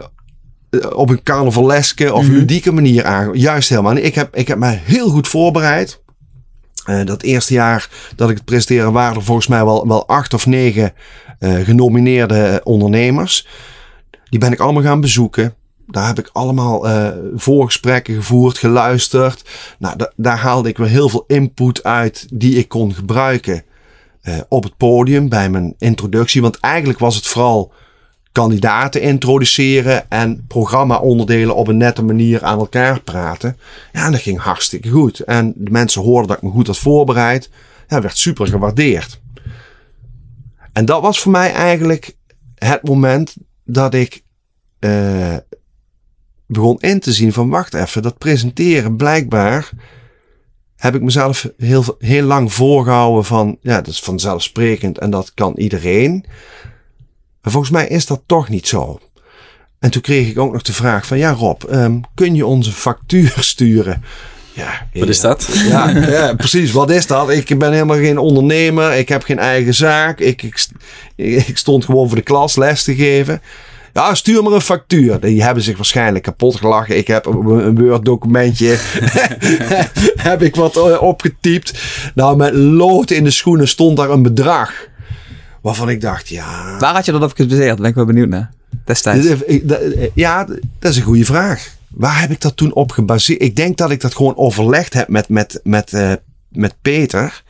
[SPEAKER 4] op een carnavaleske of ludieke manier aan. Juist helemaal. Ik heb, ik heb me heel goed voorbereid. Eh, dat eerste jaar dat ik het presenteerde waren er volgens mij wel, wel acht of negen genomineerde ondernemers. Die ben ik allemaal gaan bezoeken. Daar heb ik allemaal eh, voorgesprekken gevoerd, geluisterd. Nou, da- daar haalde ik weer heel veel input uit die ik kon gebruiken eh, op het podium bij mijn introductie. Want eigenlijk was het vooral kandidaten introduceren en programma-onderdelen op een nette manier aan elkaar praten. Ja, en dat ging hartstikke goed. En de mensen hoorden dat ik me goed had voorbereid. Ja, werd super gewaardeerd. En dat was voor mij eigenlijk het moment dat ik eh, begon in te zien van wacht even, dat presenteren blijkbaar heb ik mezelf heel, heel lang voorgehouden van ja, dat is vanzelfsprekend en dat kan iedereen. Maar volgens mij is dat toch niet zo. En toen kreeg ik ook nog de vraag van ja Rob, ehm, kun je onze factuur sturen? Ja,
[SPEAKER 3] Wat is dat?
[SPEAKER 4] ja, ja, precies. Wat is dat? Ik ben helemaal geen ondernemer. Ik heb geen eigen zaak. Ik, ik, st- ik stond gewoon voor de klas les te geven. Ja, stuur maar een factuur. Die hebben zich waarschijnlijk kapot gelachen. Ik heb een Word documentje heb ik wat eh, opgetypt. Nou, met lood in de schoenen stond daar een bedrag. Waarvan ik dacht, ja...
[SPEAKER 1] Waar had je dat op gebaseerd? Ben ik wel benieuwd naar. Destijds.
[SPEAKER 4] Ja, dat is een goede vraag. Waar heb ik dat toen op gebaseerd? Ik denk dat ik dat gewoon overlegd heb met, met, met, eh, met Peter.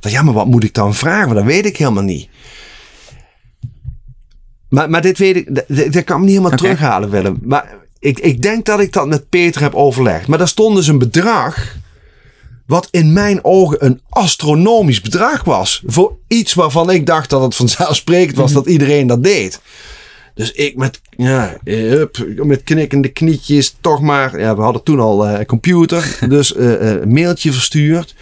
[SPEAKER 4] Van ja, maar wat moet ik dan vragen? Dat weet ik helemaal niet. Maar, maar dit weet ik, dat, dat- dat kan ik me niet helemaal terughalen, Willem. Maar ik, ik denk dat ik dat met Peter heb overlegd. Maar daar stond dus een bedrag. Wat in mijn ogen een astronomisch bedrag was. Voor iets waarvan ik dacht dat het vanzelfsprekend was dat iedereen dat deed. Dus ik met, ja, hup, met knikkende knietjes toch maar. Ja, we hadden toen al eh, een computer. Dus eh, eh, een mailtje verstuurd.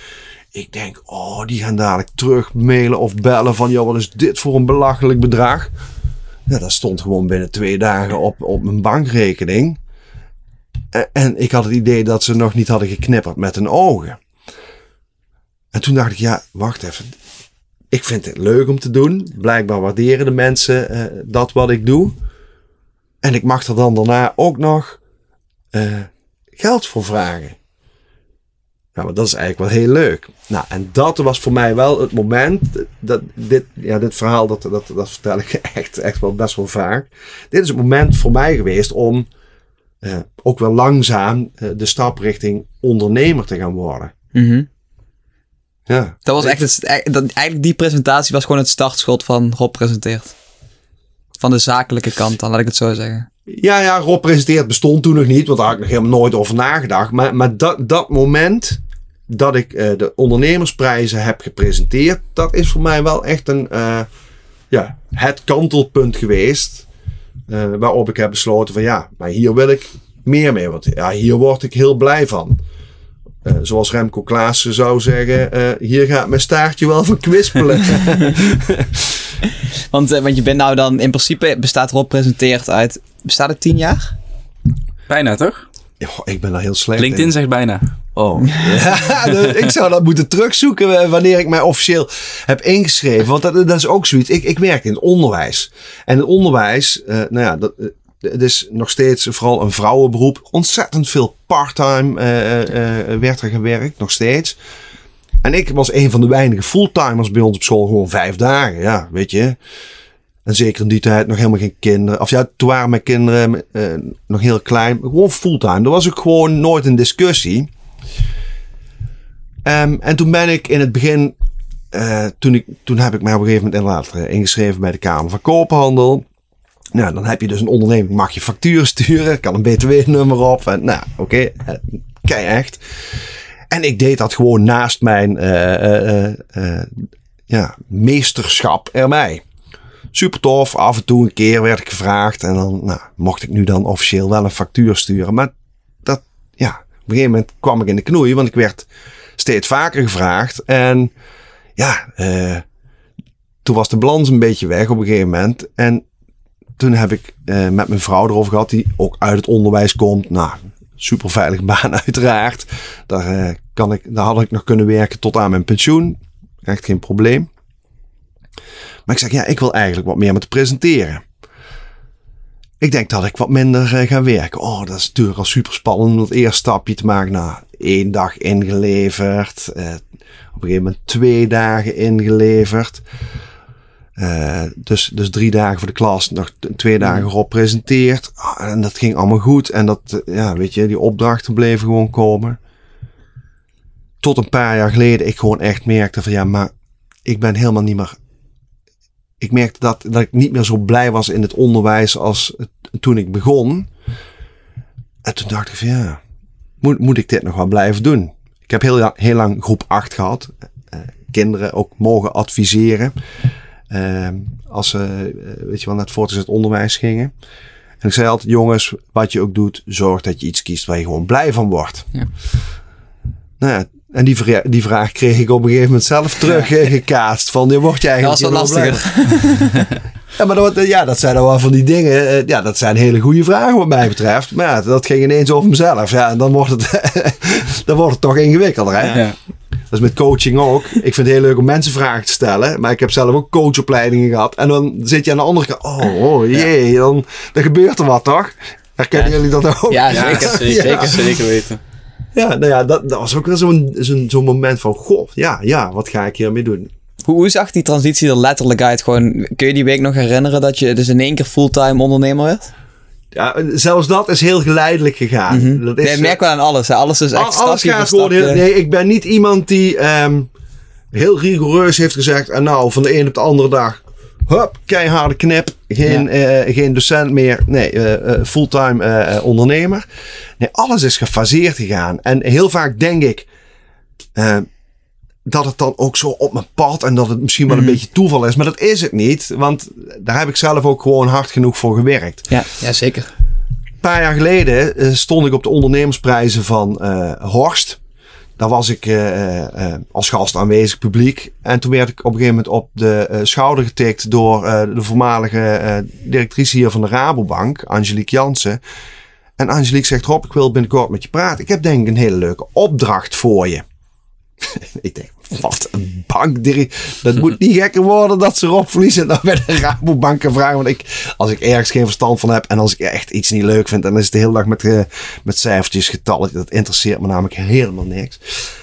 [SPEAKER 4] Ik denk, oh, die gaan dadelijk terug mailen of bellen van, joh, wat is dit voor een belachelijk bedrag? Ja, dat stond gewoon binnen twee dagen op, op mijn bankrekening. En, en ik had het idee dat ze nog niet hadden geknipperd met hun ogen. En toen dacht ik, ja, wacht even. Ik vind het leuk om te doen. Blijkbaar waarderen de mensen eh, dat wat ik doe. En ik mag er dan daarna ook nog eh, geld voor vragen. Nou, maar dat is eigenlijk wel heel leuk. Nou, en dat was voor mij wel het moment. Dat dit, ja, dit verhaal, dat, dat, dat vertel ik echt, echt wel best wel vaak. Dit is het moment voor mij geweest om eh, ook wel langzaam de stap richting ondernemer te gaan worden.
[SPEAKER 1] Mhm.
[SPEAKER 4] Ja.
[SPEAKER 1] Dat was echt, het, e- dat, eigenlijk die presentatie was gewoon het startschot van Rob presenteert. Van de zakelijke kant dan, laat ik het zo zeggen.
[SPEAKER 4] Ja, ja, Rob presenteert bestond toen nog niet, want daar had ik nog helemaal nooit over nagedacht. Maar, maar dat, dat moment dat ik eh, de ondernemersprijzen heb gepresenteerd, dat is voor mij wel echt een, eh, ja, het kantelpunt geweest. eh, waarop ik heb besloten van ja, maar hier wil ik meer mee. Want ja, hier word ik heel blij van. Eh, zoals Remco Klaassen zou zeggen, eh, hier gaat mijn staartje wel van kwispelen.
[SPEAKER 1] Want, eh, want je bent nou dan, in principe bestaat Rob presenteert uit, bestaat het tien jaar?
[SPEAKER 3] Bijna toch?
[SPEAKER 4] Ja, ik ben daar heel slecht in.
[SPEAKER 3] LinkedIn zegt bijna.
[SPEAKER 4] Oh. Ja, dus ik zou dat moeten terugzoeken wanneer ik mij officieel heb ingeschreven. Want dat, dat is ook zoiets. Ik, ik werk in het onderwijs. En het onderwijs, eh, nou ja, dat, het is nog steeds vooral een vrouwenberoep. Ontzettend veel parttime eh, eh, eh, werd er gewerkt, nog steeds. En ik was een van de weinige fulltimers bij ons op school. Gewoon vijf dagen, ja, weet je. En zeker in die tijd nog helemaal geen kinderen. Of ja, toen waren mijn kinderen nog heel klein. Gewoon fulltime. Er was ook gewoon nooit een discussie. Ehm, en toen ben ik in het begin, toen, ik, toen heb ik mij op een gegeven moment inderdaad ingeschreven bij de Kamer van Koophandel. Nou, dan heb je dus een onderneming, mag je facturen sturen, kan een btw-nummer op. En, nou, oké, okay, kei echt. En ik deed dat gewoon naast mijn eh, eh, eh, ja, meesterschap ermee. Super tof, af en toe een keer werd ik gevraagd. En dan nou, mocht ik nu dan officieel wel een factuur sturen. Maar dat, ja, op een gegeven moment kwam ik in de knoei, want ik werd steeds vaker gevraagd. En ja, eh, toen was de balans een beetje weg op een gegeven moment. En toen heb ik eh, met mijn vrouw erover gehad, die ook uit het onderwijs komt. Nou, super veilige baan uiteraard. Daar, eh, kan ik, daar had ik nog kunnen werken tot aan mijn pensioen. Echt geen probleem. Maar ik zeg, ja, ik wil eigenlijk wat meer met presenteren. Ik denk dat ik wat minder uh, ga werken. Oh, dat is natuurlijk al super spannend om het eerste stapje te maken. Nou, één dag ingeleverd. Op een gegeven moment twee dagen ingeleverd. Uh, dus, dus drie dagen voor de klas, nog twee dagen erop presenteerd. Oh, en dat ging allemaal goed. En dat, ja, weet je, die opdrachten bleven gewoon komen. Tot een paar jaar geleden ik gewoon echt merkte van ja, maar ik ben helemaal niet meer. Ik merkte dat, dat ik niet meer zo blij was in het onderwijs als toen ik begon. En toen dacht ik van ja, moet, moet ik dit nog wel blijven doen? Ik heb heel, heel lang groep 8 gehad. Uh, kinderen ook mogen adviseren. Uh, als ze, uh, weet je wel, naar het voortgezet onderwijs gingen. En ik zei altijd, jongens, wat je ook doet, zorg dat je iets kiest waar je gewoon blij van wordt. Ja. Nou ja, en die, vra die vraag kreeg ik op een gegeven moment zelf teruggekaatst. Van, je wordt je eigenlijk...
[SPEAKER 1] Dat was wel lastiger.
[SPEAKER 4] ja, maar dat, ja, dat zijn dan wel van die dingen. Ja, dat zijn hele goede vragen wat mij betreft. Maar ja, dat ging ineens over mezelf. Ja, en dan wordt het, dan wordt het toch ingewikkelder, hè? Ja. Dat is met coaching ook. Ik vind het heel leuk om mensen vragen te stellen. Maar ik heb zelf ook coachopleidingen gehad. En dan zit je aan de andere kant. Oh, oh jee, dan, dan gebeurt er wat, toch? Herkennen ja. jullie dat ook?
[SPEAKER 1] Ja, zeker.
[SPEAKER 3] zeker, zeker, zeker weten.
[SPEAKER 4] Ja, nou ja, dat, dat was ook wel zo'n zo'n zo moment van... Goh, ja, ja, wat ga ik hiermee doen?
[SPEAKER 1] Hoe, hoe zag die transitie er letterlijk uit? Gewoon, kun je die week nog herinneren dat je dus in één keer fulltime ondernemer werd?
[SPEAKER 4] Ja, zelfs dat is heel geleidelijk gegaan.
[SPEAKER 1] Mm -hmm. dat is, nee, merk wel aan alles. Hè? Alles is echt
[SPEAKER 4] alles gaat gewoon heel, Nee, ik ben niet iemand die um, heel rigoureus heeft gezegd... en nou, van de een op de andere dag... Hup, keiharde knip. Geen, ja. uh, geen docent meer. Nee, uh, fulltime uh, ondernemer. Nee, alles is gefaseerd gegaan. En heel vaak denk ik dat het dan ook zo op mijn pad en dat het misschien wel een mm. beetje toeval is. Maar dat is het niet, want daar heb ik zelf ook gewoon hard genoeg voor gewerkt.
[SPEAKER 1] Ja, ja zeker.
[SPEAKER 4] Een paar jaar geleden stond ik op de ondernemersprijzen van Horst. Daar was ik uh, uh, als gast aanwezig publiek. En toen werd ik op een gegeven moment op de schouder getikt door de voormalige directrice hier van de Rabobank, Angelique Jansen. En Angelique zegt, Rob, ik wil binnenkort met je praten. Ik heb denk ik een hele leuke opdracht voor je. Ik denk, wat een bank. Dat moet niet gekker worden dat ze Rob verliezen en dan bij de Rabobank vragen. Want ik, als ik ergens geen verstand van heb en als ik echt iets niet leuk vind, dan is het de hele dag met, uh, met cijfertjes, getallen. Dat interesseert me namelijk helemaal niks.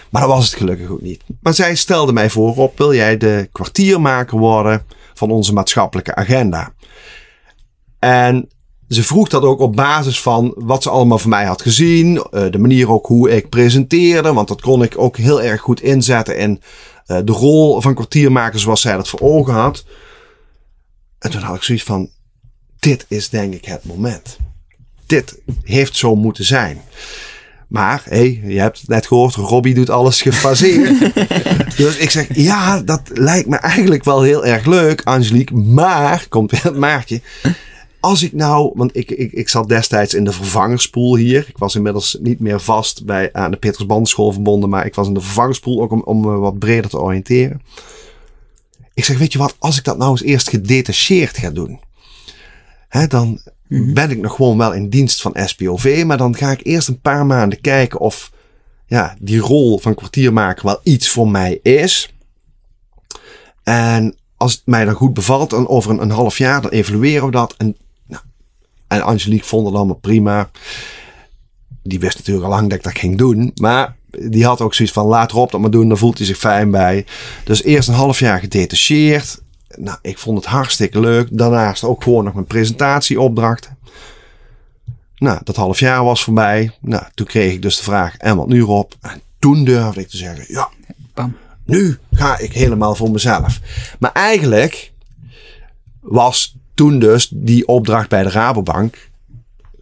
[SPEAKER 4] Maar dat was het gelukkig ook niet. Maar zij stelde mij voor, Rob, wil jij de kwartiermaker worden van onze maatschappelijke agenda? En ze vroeg dat ook op basis van wat ze allemaal van mij had gezien. eh, de manier ook hoe ik presenteerde. Want dat kon ik ook heel erg goed inzetten in eh, de rol van kwartiermaker zoals zij dat voor ogen had. En toen had ik zoiets van, dit is denk ik het moment. Dit heeft zo moeten zijn. Maar, hé, hey, je hebt het net gehoord, Robbie doet alles gefaseerd. dus ik zeg, ja, dat lijkt me eigenlijk wel heel erg leuk, Angelique. Maar, komt weer het maartje. Als ik nou, want ik, ik, ik zat destijds in de vervangerspool hier. Ik was inmiddels niet meer vast bij, aan de Peters Bandenschool verbonden. Maar ik was in de vervangerspool ook om, om me wat breder te oriënteren. Ik zeg, weet je wat, als ik dat nou eens eerst gedetacheerd ga doen. Hè, dan ben ik nog gewoon wel in dienst van SPOV. Maar dan ga ik eerst een paar maanden kijken of ja, die rol van kwartiermaker wel iets voor mij is. En als het mij dan goed bevalt, dan over een, een half jaar, dan evalueren we dat. En, en Angelique vond het allemaal prima. Die wist natuurlijk al lang dat ik dat ging doen. Maar die had ook zoiets van, laat Rob dat maar doen. Dan voelt hij zich fijn bij. Dus eerst een half jaar gedetacheerd. Nou, ik vond het hartstikke leuk. Daarnaast ook gewoon nog mijn presentatieopdrachten. Nou, dat half jaar was voorbij. Nou, toen kreeg ik dus de vraag, en wat nu Rob? En toen durfde ik te zeggen, ja,
[SPEAKER 1] Bam.
[SPEAKER 4] nu ga ik helemaal voor mezelf. Maar eigenlijk was toen dus die opdracht bij de Rabobank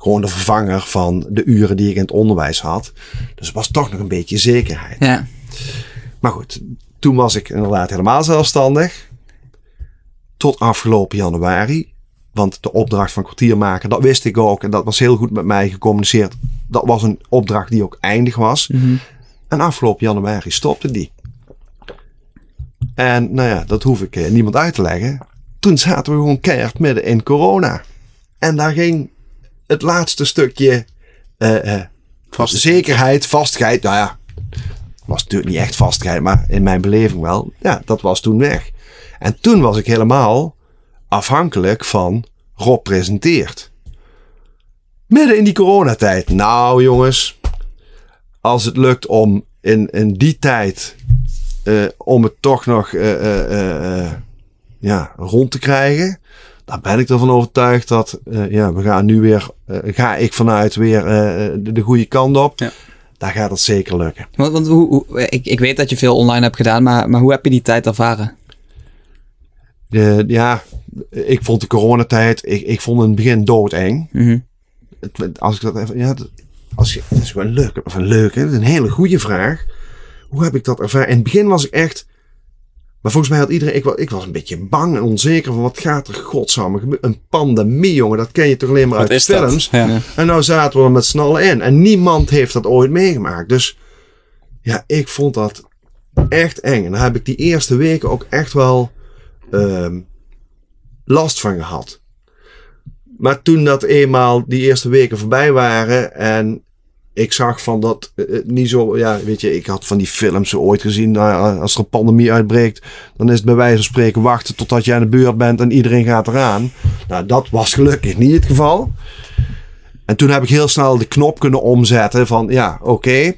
[SPEAKER 4] gewoon de vervanger van de uren die ik in het onderwijs had. Dus was toch nog een beetje zekerheid.
[SPEAKER 1] Ja.
[SPEAKER 4] Maar goed, toen was ik inderdaad helemaal zelfstandig. Tot afgelopen januari. Want de opdracht van kwartiermaker, dat wist ik ook. En dat was heel goed met mij gecommuniceerd. Dat was een opdracht die ook eindig was. En afgelopen januari stopte die. En nou ja, dat hoef ik eh, niemand uit te leggen. Toen zaten we gewoon keihard midden in corona. En daar ging het laatste stukje eh, eh, zekerheid, vastigheid. Nou ja, was natuurlijk niet echt vastigheid, maar in mijn beleving wel. Ja, dat was toen weg. En toen was ik helemaal afhankelijk van Rob presenteert. Midden in die coronatijd. Nou jongens, als het lukt om in, in die tijd eh, om het toch nog eh, ja, rond te krijgen. Dan ben ik ervan overtuigd dat eh, ja, we gaan nu weer, eh, ga ik vanuit weer eh, de, de goede kant op.
[SPEAKER 3] Ja.
[SPEAKER 4] Daar gaat het zeker lukken.
[SPEAKER 1] Want, want hoe, hoe- ik, ik weet dat je veel online hebt gedaan, maar, maar hoe heb je die tijd ervaren?
[SPEAKER 4] De, ja, ik vond de coronatijd, ik, ik vond in het begin doodeng.
[SPEAKER 1] Mhm.
[SPEAKER 4] Het- Als ik dat even, ja, dat- als je, dat is gewoon leuk, of een leuke, dat is een hele goede vraag. Hoe heb ik dat ervaren? In het begin was ik echt, maar volgens mij had iedereen, ik was, ik was een beetje bang en onzeker van wat gaat er godsamme gebeuren. Een pandemie, jongen, dat ken je toch alleen maar
[SPEAKER 3] Wat
[SPEAKER 4] uit films.
[SPEAKER 3] Ja.
[SPEAKER 4] En nou zaten we er met z'n allen in. En niemand heeft dat ooit meegemaakt. Dus ja, ik vond dat echt eng. En daar heb ik die eerste weken ook echt wel ehm, last van gehad. Maar toen dat eenmaal die eerste weken voorbij waren en ik zag van dat eh, het niet zo, ja, weet je, ik had van die films ooit gezien. Nou, als er een pandemie uitbreekt, dan is het bij wijze van spreken wachten totdat je aan de beurt bent en iedereen gaat eraan. Nou, dat was gelukkig niet het geval. En toen heb ik heel snel de knop kunnen omzetten van ja, oké.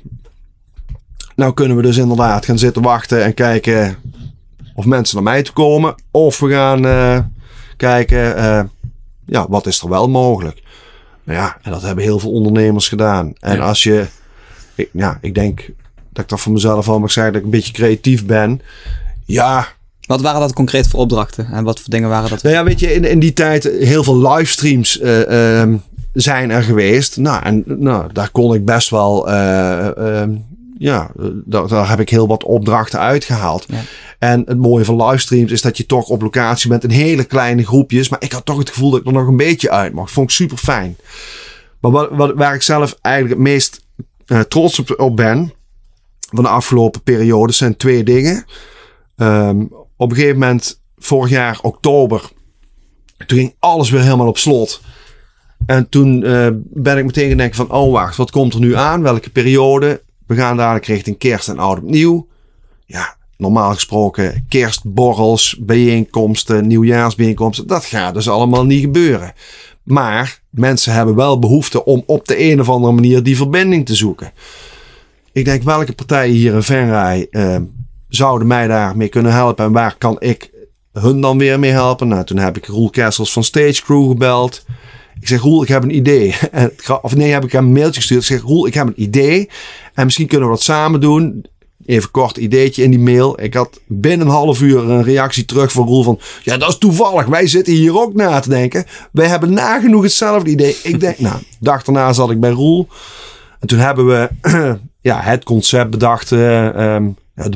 [SPEAKER 4] Nou kunnen we dus inderdaad gaan zitten wachten en kijken of mensen naar mij toe komen. Of we gaan eh, kijken, eh, ja, wat is er wel mogelijk. Nou ja, en dat hebben heel veel ondernemers gedaan. En
[SPEAKER 3] Ja.
[SPEAKER 4] als je, ik, ja, ik denk dat ik dat voor mezelf al mag zeggen, dat ik een beetje creatief ben. Ja,
[SPEAKER 1] Wat waren dat concreet voor opdrachten? En wat voor dingen waren dat?
[SPEAKER 4] nou ja, weet je, in, in die tijd heel veel livestreams eh, ehm, zijn er geweest. Nou, en nou, daar kon ik best wel, eh, ehm, ja, eh, daar, daar heb ik heel wat opdrachten uitgehaald.
[SPEAKER 1] Ja.
[SPEAKER 4] En het mooie van livestreams is dat je toch op locatie bent in hele kleine groepjes. Maar ik had toch het gevoel dat ik er nog een beetje uit mocht. Vond ik super fijn. Maar wat, wat, waar ik zelf eigenlijk het meest eh, trots op, op ben van de afgelopen periode zijn twee dingen. Ehm, op een gegeven moment, vorig jaar oktober, toen ging alles weer helemaal op slot. En toen eh, ben ik meteen gaan denken van, oh wacht, wat komt er nu aan? Welke periode? We gaan dadelijk richting kerst en oud opnieuw. Ja, normaal gesproken kerstborrels, bijeenkomsten, nieuwjaarsbijeenkomsten. Dat gaat dus allemaal niet gebeuren. Maar mensen hebben wel behoefte om op de een of andere manier die verbinding te zoeken. Ik denk, welke partijen hier in Venray eh, zouden mij daarmee kunnen helpen? En waar kan ik hun dan weer mee helpen? Nou, toen heb ik Roel Kessels van Stage Crew gebeld. Ik zeg, Roel, ik heb een idee. Het Of nee, heb ik hem een mailtje gestuurd. Ik zeg, Roel, ik heb een idee. En misschien kunnen we dat samen doen. Even kort ideetje in die mail. Ik had binnen een half uur een reactie terug van Roel van... Ja, dat is toevallig. Wij zitten hier ook na te denken. Wij hebben nagenoeg hetzelfde idee. Ik denk, nou, dag daarna zat ik bij Roel. En toen hebben we ja, het concept bedacht. eh, ehm,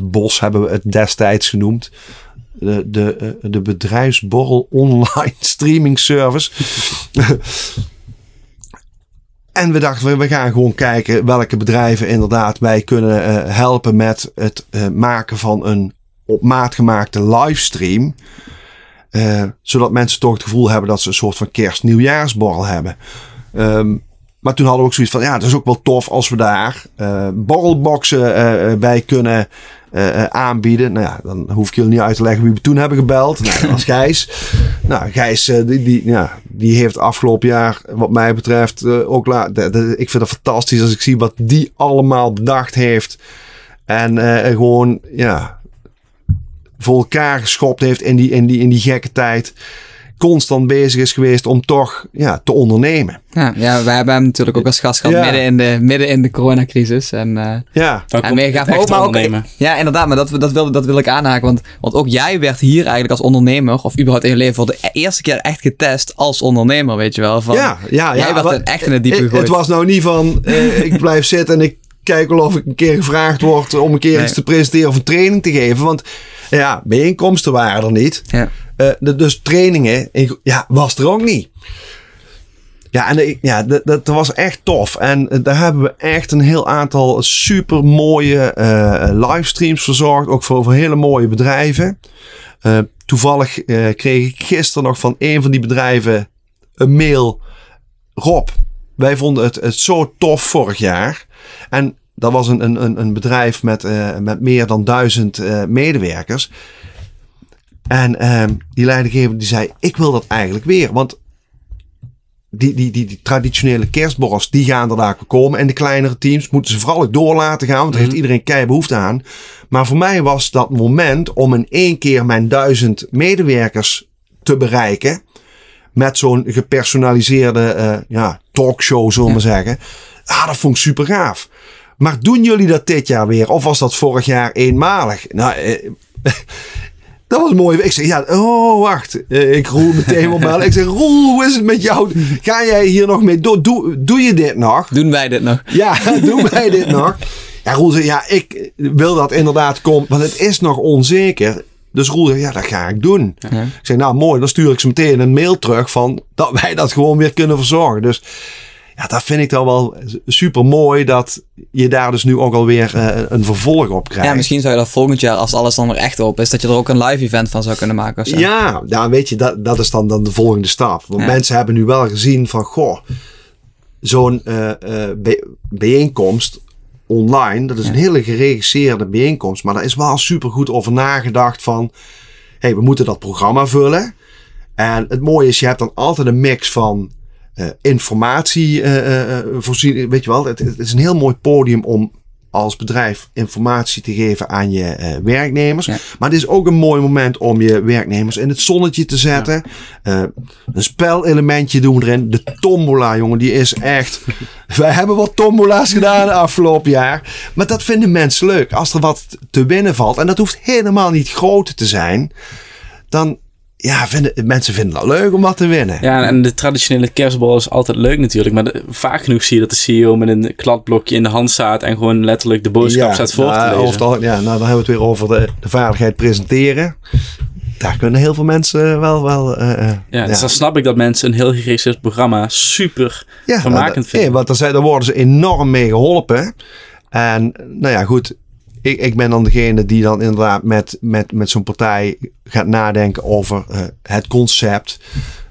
[SPEAKER 4] BOS hebben we het destijds genoemd. De, de, eh, de bedrijfsborrel online streaming service. en we dachten, we- gaan gewoon kijken welke bedrijven inderdaad wij kunnen eh, helpen met het eh, maken van een op maat gemaakte livestream. Zodat mensen toch het gevoel hebben dat ze een soort van kerst-nieuwjaarsborrel hebben. Ehm, maar toen hadden we ook zoiets van, ja, het is ook wel tof als we daar eh borrelboxen bij kunnen eh, eh, aanbieden. Nou ja, dan hoef ik jullie niet uit te leggen wie we toen hebben gebeld. Nou, dat was Gijs. Nou, Gijs, eh, die, die, ja, die heeft afgelopen jaar, wat mij betreft, ook laat. Ik vind het fantastisch als ik zie wat die allemaal bedacht heeft. En gewoon, ja, voor elkaar geschopt heeft in die, in die, in die gekke tijd. Constant bezig is geweest om toch ja, te ondernemen.
[SPEAKER 1] Ja, ja, wij hebben hem natuurlijk ook als gast gehad
[SPEAKER 4] Ja.
[SPEAKER 1] midden, in de, midden in de coronacrisis. En, eh,
[SPEAKER 4] Ja,
[SPEAKER 1] en. Maar
[SPEAKER 3] echte
[SPEAKER 1] ook, maar ook, ja, inderdaad, maar dat, dat, wil, dat wil ik aanhaken. Want, want ook jij werd hier eigenlijk als ondernemer, of überhaupt in je leven, voor de eerste keer echt getest als ondernemer, weet je wel. Van,
[SPEAKER 4] ja, ja,
[SPEAKER 1] jij
[SPEAKER 4] ja.
[SPEAKER 1] werd
[SPEAKER 4] wat-
[SPEAKER 1] er echt in het diepe
[SPEAKER 4] het,
[SPEAKER 1] gegooid.
[SPEAKER 4] het was nou niet van, eh, ik blijf zitten en ik kijk wel of ik een keer gevraagd word om een keer
[SPEAKER 1] Nee.
[SPEAKER 4] iets te presenteren of een training te geven. Want ja, bijeenkomsten waren er niet.
[SPEAKER 1] Ja.
[SPEAKER 4] Eh, dus trainingen, ja, was er ook niet. Ja, en ja, dat, dat was echt tof. En eh, daar hebben we echt een heel aantal super mooie eh, livestreams verzorgd. Ook voor, voor hele mooie bedrijven. Toevallig kreeg ik gisteren nog van een van die bedrijven een mail. Rob, wij vonden het, het zo tof vorig jaar. En dat was een, een, een- bedrijf met, eh, met meer dan duizend eh, medewerkers. En ehm, die leidinggever die zei, ik wil dat eigenlijk weer. Want die, die, die, die traditionele kerstborrels, die gaan er daar komen. En de kleinere teams moeten ze vooral ook door laten gaan. Want daar heeft iedereen kei behoefte aan. Maar voor mij was dat moment om in één keer mijn duizend medewerkers te bereiken. Met zo'n gepersonaliseerde eh, ja, talkshow, zullen we maar zeggen. Ah, dat vond ik super gaaf. Maar doen jullie dat dit jaar weer? Of was dat vorig jaar eenmalig? Nou, eh, dat was mooi. Ik zeg, ja, oh, wacht. Eh, ik roel meteen op bellen. Ik zeg, Roel, hoe is het met jou? Ga jij hier nog mee door? Doe, doe je dit nog?
[SPEAKER 1] Doen wij dit nog?
[SPEAKER 4] Ja, doen wij dit nog? Ja, Roel zei, ja, ik wil dat inderdaad komen. Want het is nog onzeker. Dus Roel zei, ja, dat ga ik doen.
[SPEAKER 1] Ja.
[SPEAKER 4] Ik zei, nou mooi, dan stuur ik ze meteen een mail terug van dat wij dat gewoon weer kunnen verzorgen. Dus ja, dat vind ik dan wel super mooi dat je daar dus nu ook alweer eh een vervolg op krijgt.
[SPEAKER 1] Ja, misschien zou je dat volgend jaar, als alles dan weer echt open is, dat je er ook een live event van zou kunnen maken. Of zo.
[SPEAKER 4] Ja, ja, weet je, dat, dat is dan, dan de volgende stap. Want
[SPEAKER 1] Ja.
[SPEAKER 4] mensen hebben nu wel gezien van, goh, zo'n eh, eh, bij- bijeenkomst online, dat is een hele geregisseerde bijeenkomst, maar daar is wel super goed over nagedacht van, hey, we moeten dat programma vullen. En het mooie is, je hebt dan altijd een mix van informatie eh, eh, eh, voorzien. Weet je wel, het, het is een heel mooi podium om als bedrijf informatie te geven aan je eh, werknemers.
[SPEAKER 1] Ja.
[SPEAKER 4] Maar het is ook een mooi moment om je werknemers in het zonnetje te zetten. Eh, een spelelementje doen we erin. De tombola, jongen, die is echt... Wij hebben wat tombola's gedaan afgelopen jaar. Maar dat vinden mensen leuk. Als er wat te winnen valt, en dat hoeft helemaal niet groot te zijn... dan ja, vinden, mensen vinden het leuk om wat te winnen.
[SPEAKER 3] Ja, en de traditionele kerstbal is altijd leuk natuurlijk. Maar de- vaak genoeg zie je dat de CEO met een kladblokje in de hand staat en gewoon letterlijk de boodschap staat voor
[SPEAKER 4] nou,
[SPEAKER 3] te
[SPEAKER 4] over
[SPEAKER 3] lezen.
[SPEAKER 4] ja, nou, dan hebben we het weer over de, de vaardigheid presenteren. Daar kunnen heel veel mensen wel... wel eh, eh,
[SPEAKER 3] Ja, dus dan snap ik dat mensen een heel geregisseerd programma super
[SPEAKER 4] Ja,
[SPEAKER 3] vermakend
[SPEAKER 4] dat-
[SPEAKER 3] vinden.
[SPEAKER 4] eh, want daar, zijn, daar worden ze enorm mee geholpen. En nou ja, goed. Ik, ik ben dan degene die dan inderdaad met, met, met zo'n partij gaat nadenken over eh, het concept.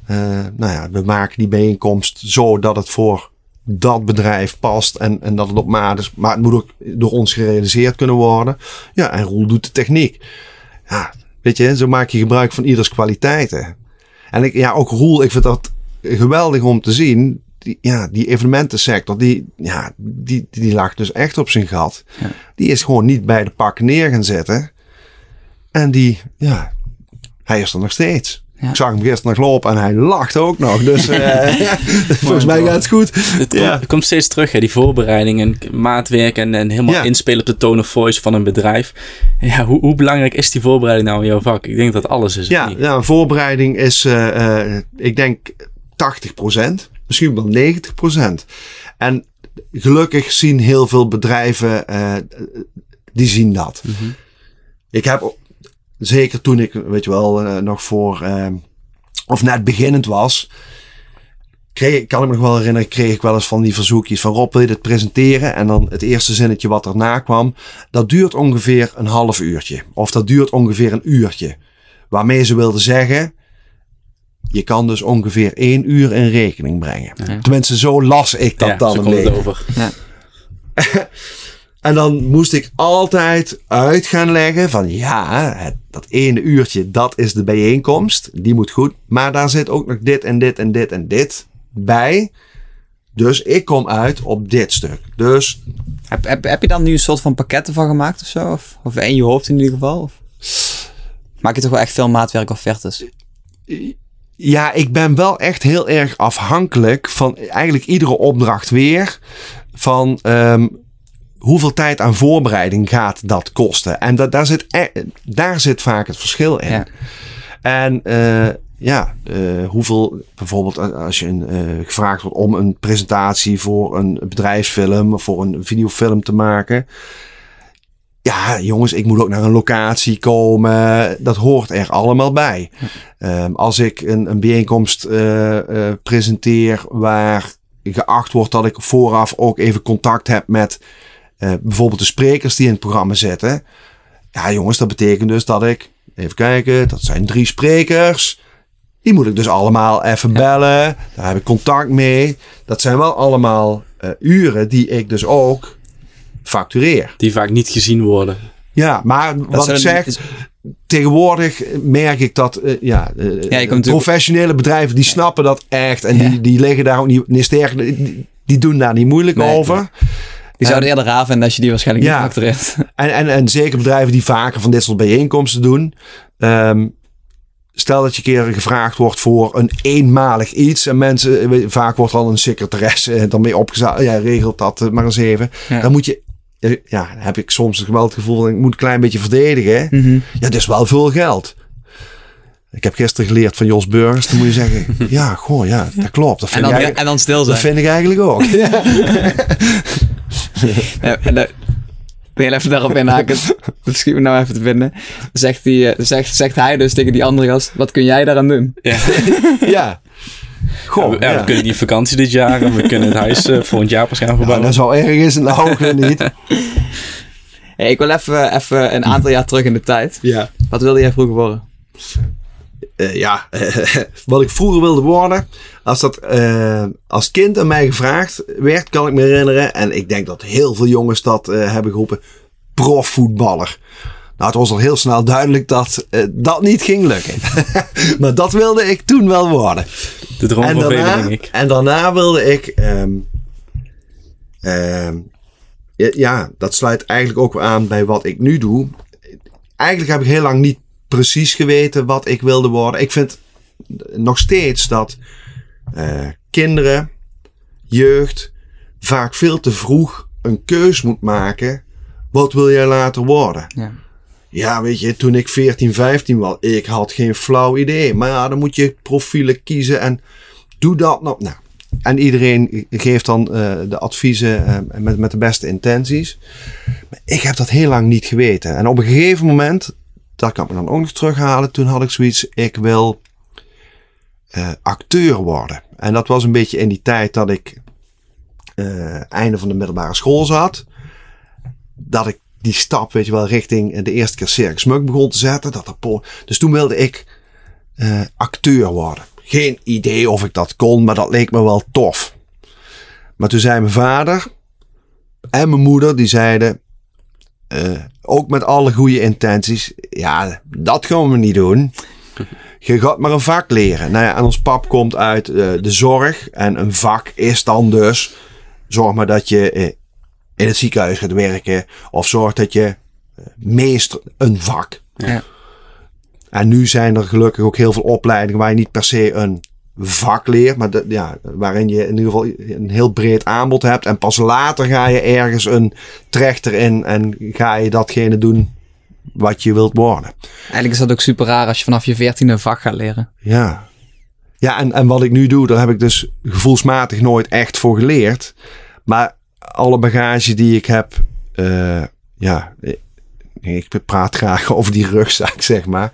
[SPEAKER 4] Eh, nou ja, we maken die bijeenkomst zo dat het voor dat bedrijf past en, en dat het op maat is. Maar het moet ook door ons gerealiseerd kunnen worden. Ja, en Roel doet de techniek. Ja, weet je, zo maak je gebruik van ieders kwaliteiten. En ik, ja, ook Roel, ik vind dat geweldig om te zien. Die, ja, die evenementensector, die, ja, die, die lag dus echt op zijn gat.
[SPEAKER 1] Ja.
[SPEAKER 4] Die is gewoon niet bij de pakken neer gaan zetten. En die, ja, hij is er nog steeds.
[SPEAKER 1] Ja.
[SPEAKER 4] Ik zag hem gisteren nog lopen en hij lacht ook nog. Dus eh, volgens mij gaat het goed.
[SPEAKER 3] Het
[SPEAKER 4] Ja.
[SPEAKER 3] komt- komt steeds terug, hè, die voorbereiding en maatwerk en, en helemaal
[SPEAKER 4] Ja.
[SPEAKER 3] inspelen op de tone of voice van een bedrijf. Ja, hoe, hoe belangrijk is die voorbereiding nou in jouw vak? Ik denk dat alles is.
[SPEAKER 4] Ja, ja een voorbereiding is, eh, eh, ik denk, 80%. Misschien wel 90%. En gelukkig zien heel veel bedrijven, eh, die zien dat.
[SPEAKER 3] Mhm.
[SPEAKER 4] Ik heb, zeker toen ik, weet je wel, eh, nog voor, eh, of net beginnend was, kreeg, kan ik me nog wel herinneren, kreeg ik wel eens van die verzoekjes van Rob, wil je dit presenteren? En dan het eerste zinnetje wat erna kwam, dat duurt ongeveer een half uurtje. Of dat duurt ongeveer een uurtje. Waarmee ze wilden zeggen, je kan dus ongeveer één uur in rekening brengen.
[SPEAKER 1] Ja.
[SPEAKER 4] Tenminste, zo las ik dat
[SPEAKER 3] ja,
[SPEAKER 4] dan een beetje.
[SPEAKER 3] over.
[SPEAKER 4] En dan moest ik altijd uit gaan leggen van ja, het- dat ene uurtje, dat is de bijeenkomst. Die moet goed. Maar daar zit ook nog dit en dit en dit en dit bij. Dus ik kom uit op dit stuk. Dus
[SPEAKER 1] Heb, heb, heb je dan nu een soort van pakketten van gemaakt of zo? Of, of in je hoofd in ieder geval? Of? Maak je toch wel echt veel maatwerk offertes?
[SPEAKER 4] Ja, ik ben wel echt heel erg afhankelijk van eigenlijk iedere opdracht weer. Van ehm, hoeveel tijd aan voorbereiding gaat dat kosten. En dat, daar, zit, e- daar zit vaak het verschil in.
[SPEAKER 1] Ja.
[SPEAKER 4] En eh, ja, eh, hoeveel, bijvoorbeeld als je een, eh, gevraagd wordt om een presentatie voor een bedrijfsfilm of voor een videofilm te maken. Ja, jongens, ik moet ook naar een locatie komen. Dat hoort er allemaal bij. Ehm, als ik een, een bijeenkomst eh, eh, presenteer waar geacht wordt dat ik vooraf ook even contact heb met eh, bijvoorbeeld de sprekers die in het programma zitten. Ja, jongens, dat betekent dus dat ik, even kijken, dat zijn drie sprekers. Die moet ik dus allemaal even bellen. Daar heb ik contact mee. Dat zijn wel allemaal uren die ik dus ook factureer.
[SPEAKER 3] Die vaak niet gezien worden.
[SPEAKER 4] Ja, maar wat ik zeg, tegenwoordig merk ik dat eh, ja, eh,
[SPEAKER 1] natuurlijk-
[SPEAKER 4] professionele bedrijven die snappen dat echt. En
[SPEAKER 1] Ja.
[SPEAKER 4] die, die liggen daar ook niet, niet sterk. Die, die doen daar niet moeilijk
[SPEAKER 1] Nee.
[SPEAKER 4] over.
[SPEAKER 1] Die zouden eerder raar vinden als je die waarschijnlijk
[SPEAKER 4] Ja.
[SPEAKER 1] niet factureert.
[SPEAKER 4] En, en, en zeker bedrijven die vaker van dit soort bijeenkomsten doen. Ehm, stel dat je een keer gevraagd wordt voor een eenmalig iets. En mensen, eh, vaak wordt al een secretaresse dan mee opgezet. Ja, regelt dat maar eens even.
[SPEAKER 1] Ja.
[SPEAKER 4] Dan moet je, ja, dan heb ik soms het gevoel dat ik moet een klein beetje verdedigen.
[SPEAKER 1] Mhm.
[SPEAKER 4] Ja, dat is wel veel geld. Ik heb gisteren geleerd van Jos Burgers. Dan moet je zeggen, ja, goh, ja, dat klopt. Dat
[SPEAKER 1] En
[SPEAKER 4] vind,
[SPEAKER 1] dan,
[SPEAKER 4] ik, eigenlijk-
[SPEAKER 1] en dan stil
[SPEAKER 4] dat
[SPEAKER 1] zijn.
[SPEAKER 4] vind ik eigenlijk ook.
[SPEAKER 1] Ja, en dan- Heel even daarop inhaken. Dat schiet me nou even te binnen. Zegt, die, eh, zegt, zegt hij dus tegen die andere gast: Wat kun jij daaraan doen?
[SPEAKER 3] Ja.
[SPEAKER 4] ja. Goh,
[SPEAKER 3] ja. We kunnen die vakantie dit jaar en we kunnen het huis eh, volgend jaar pas gaan
[SPEAKER 4] Ja,
[SPEAKER 3] verbouwen.
[SPEAKER 4] dat zou erg is, nou ook weer niet.
[SPEAKER 1] Hey, ik wil even, even een aantal jaar terug in de tijd.
[SPEAKER 4] Ja.
[SPEAKER 1] Wat wilde jij vroeger worden?
[SPEAKER 4] Eh, ja, wat ik vroeger wilde worden, als dat eh, als kind aan mij gevraagd werd, kan ik me herinneren. En ik denk dat heel veel jongens dat eh, hebben geroepen. Profvoetballer. Nou, het was al heel snel duidelijk dat eh, dat niet ging lukken. maar dat wilde ik toen wel worden.
[SPEAKER 3] De droom
[SPEAKER 4] En
[SPEAKER 3] van velen,
[SPEAKER 4] daarna,
[SPEAKER 3] denk ik.
[SPEAKER 4] en daarna wilde ik. ehm, ehm, ja, dat sluit eigenlijk ook aan bij wat ik nu doe. Eigenlijk heb ik heel lang niet precies geweten wat ik wilde worden. Ik vind nog steeds dat eh, kinderen, jeugd, vaak veel te vroeg een keus moet maken. Wat wil jij later worden?
[SPEAKER 1] Ja.
[SPEAKER 4] Ja, weet je, toen ik 14, 15 was, ik had geen flauw idee. Maar ja, dan moet je profielen kiezen en doe dat nou. nou en iedereen geeft dan eh, de adviezen eh, met, met de beste intenties. Maar ik heb dat heel lang niet geweten. En op een gegeven moment, dat kan ik me dan ook nog terughalen, toen had ik zoiets, ik wil eh, acteur worden. En dat was een beetje in die tijd dat ik einde van de middelbare school zat. Dat ik die stap, weet je wel, richting de eerste keer Circus Muk begon te zetten. Dat er dus toen wilde ik eh, acteur worden. Geen idee of ik dat kon, maar dat leek me wel tof. Maar toen zei mijn vader en mijn moeder, die zeiden, eh, ook met alle goede intenties, ja, dat gaan we niet doen. Je gaat maar een vak leren. Nou ja, en ons pap komt uit eh, de zorg. En een vak is dan dus, zorg maar dat je eh, in het ziekenhuis gaat werken. Of zorg dat je eh, meester een vak.
[SPEAKER 1] Ja.
[SPEAKER 4] en nu zijn er gelukkig ook heel veel opleidingen waar je niet per se een vak leert, maar ja, waarin je in ieder geval een heel breed aanbod hebt. En pas later ga je ergens een trechter in en ga je datgene doen wat je wilt worden.
[SPEAKER 1] Eigenlijk is dat ook super raar als je vanaf je veertiende een vak gaat leren.
[SPEAKER 4] Ja. Ja, en, en wat ik nu doe, daar heb ik dus gevoelsmatig nooit echt voor geleerd. Maar alle bagage die ik heb, eh, ja, ik praat graag over die rugzak, zeg maar.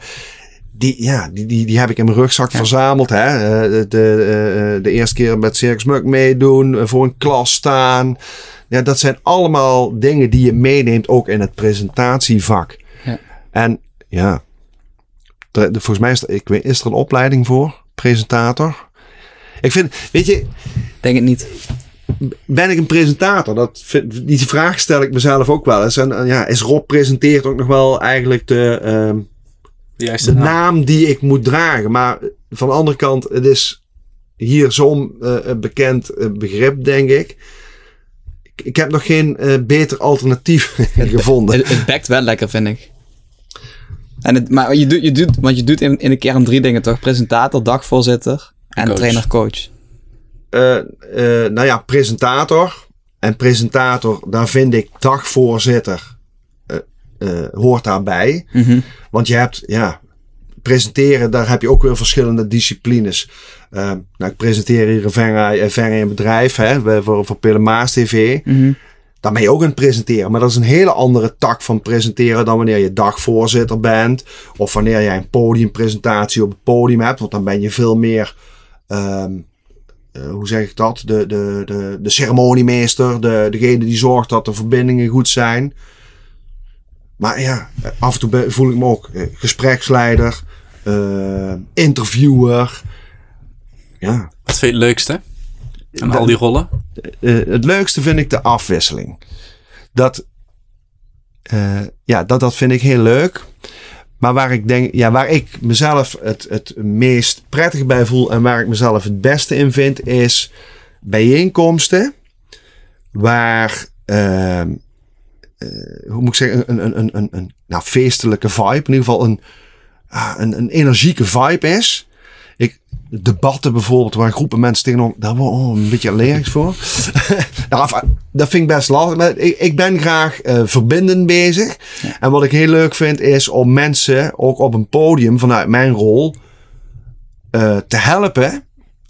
[SPEAKER 4] Die, ja, die, die, die heb ik in mijn rugzak verzameld. Hè? Eh, de, de, de eerste keer met Circus Muk meedoen, eh, voor een klas staan. Ja, dat zijn allemaal dingen die je meeneemt ook in het presentatievak.
[SPEAKER 1] Ja.
[SPEAKER 4] En ja, de, de, volgens mij is er, ik weet, is er een opleiding voor, presentator. Ik vind, weet je,
[SPEAKER 1] Denk het niet.
[SPEAKER 4] Ben ik een presentator? Dat, vind- die vraag stel ik mezelf ook wel eens. En eh, ja, is Rob presenteert ook nog wel eigenlijk de, ehm, de naam die ik moet dragen? Maar van de andere kant, het is hier zo'n eh, bekend eh, begrip, denk ik. Ik, ik heb nog geen eh, beter alternatief gevonden.
[SPEAKER 1] Het, het bekt wel lekker, vind ik. En het, maar je doet, je doet, want je doet in, in de kern drie dingen toch? Presentator, dagvoorzitter en
[SPEAKER 3] Coach.
[SPEAKER 1] trainer-coach.
[SPEAKER 4] Eh, eh, nou ja, presentator. En presentator, daar vind ik dagvoorzitter eh, hoort daarbij.
[SPEAKER 1] Mhm.
[SPEAKER 4] Want je hebt, ja, presenteren, daar heb je ook weer verschillende disciplines. Nou, ik presenteer hier een Venray, Venray een bedrijf, hè, we- voor, voor Pilemaas TV.
[SPEAKER 1] Mhm.
[SPEAKER 4] Dan ben je ook aan het presenteren. Maar dat is een hele andere tak van presenteren dan wanneer je dagvoorzitter bent. Of wanneer jij een podiumpresentatie op het podium hebt. Want dan ben je veel meer, ehm, eh, hoe zeg ik dat? De, de, de, de ceremoniemeester. De, degene die zorgt dat de verbindingen goed zijn. Maar ja, af en toe voel ik me ook eh, gespreksleider, eh, interviewer. Ja,
[SPEAKER 3] Wat vind je het leukste? Aan al die rollen?
[SPEAKER 4] het leukste vind ik de afwisseling. Dat, ja, dat, dat vind ik heel leuk. Maar waar ik denk, ja, waar ik mezelf het, het meest prettig bij voel en waar ik mezelf het beste in vind, is bijeenkomsten waar, ehm, eh, hoe moet ik zeggen, een, een, een, een, een nou, feestelijke vibe, in ieder geval een, ah, een, een energieke vibe is. Debatten bijvoorbeeld, waar groepen mensen tegenop, daar word ik oh, een beetje allergisch voor. nou, dat vind ik best lastig. Maar ik, ik ben graag eh, verbindend bezig. En wat ik heel leuk vind, is om mensen ook op een podium vanuit mijn rol eh, te helpen.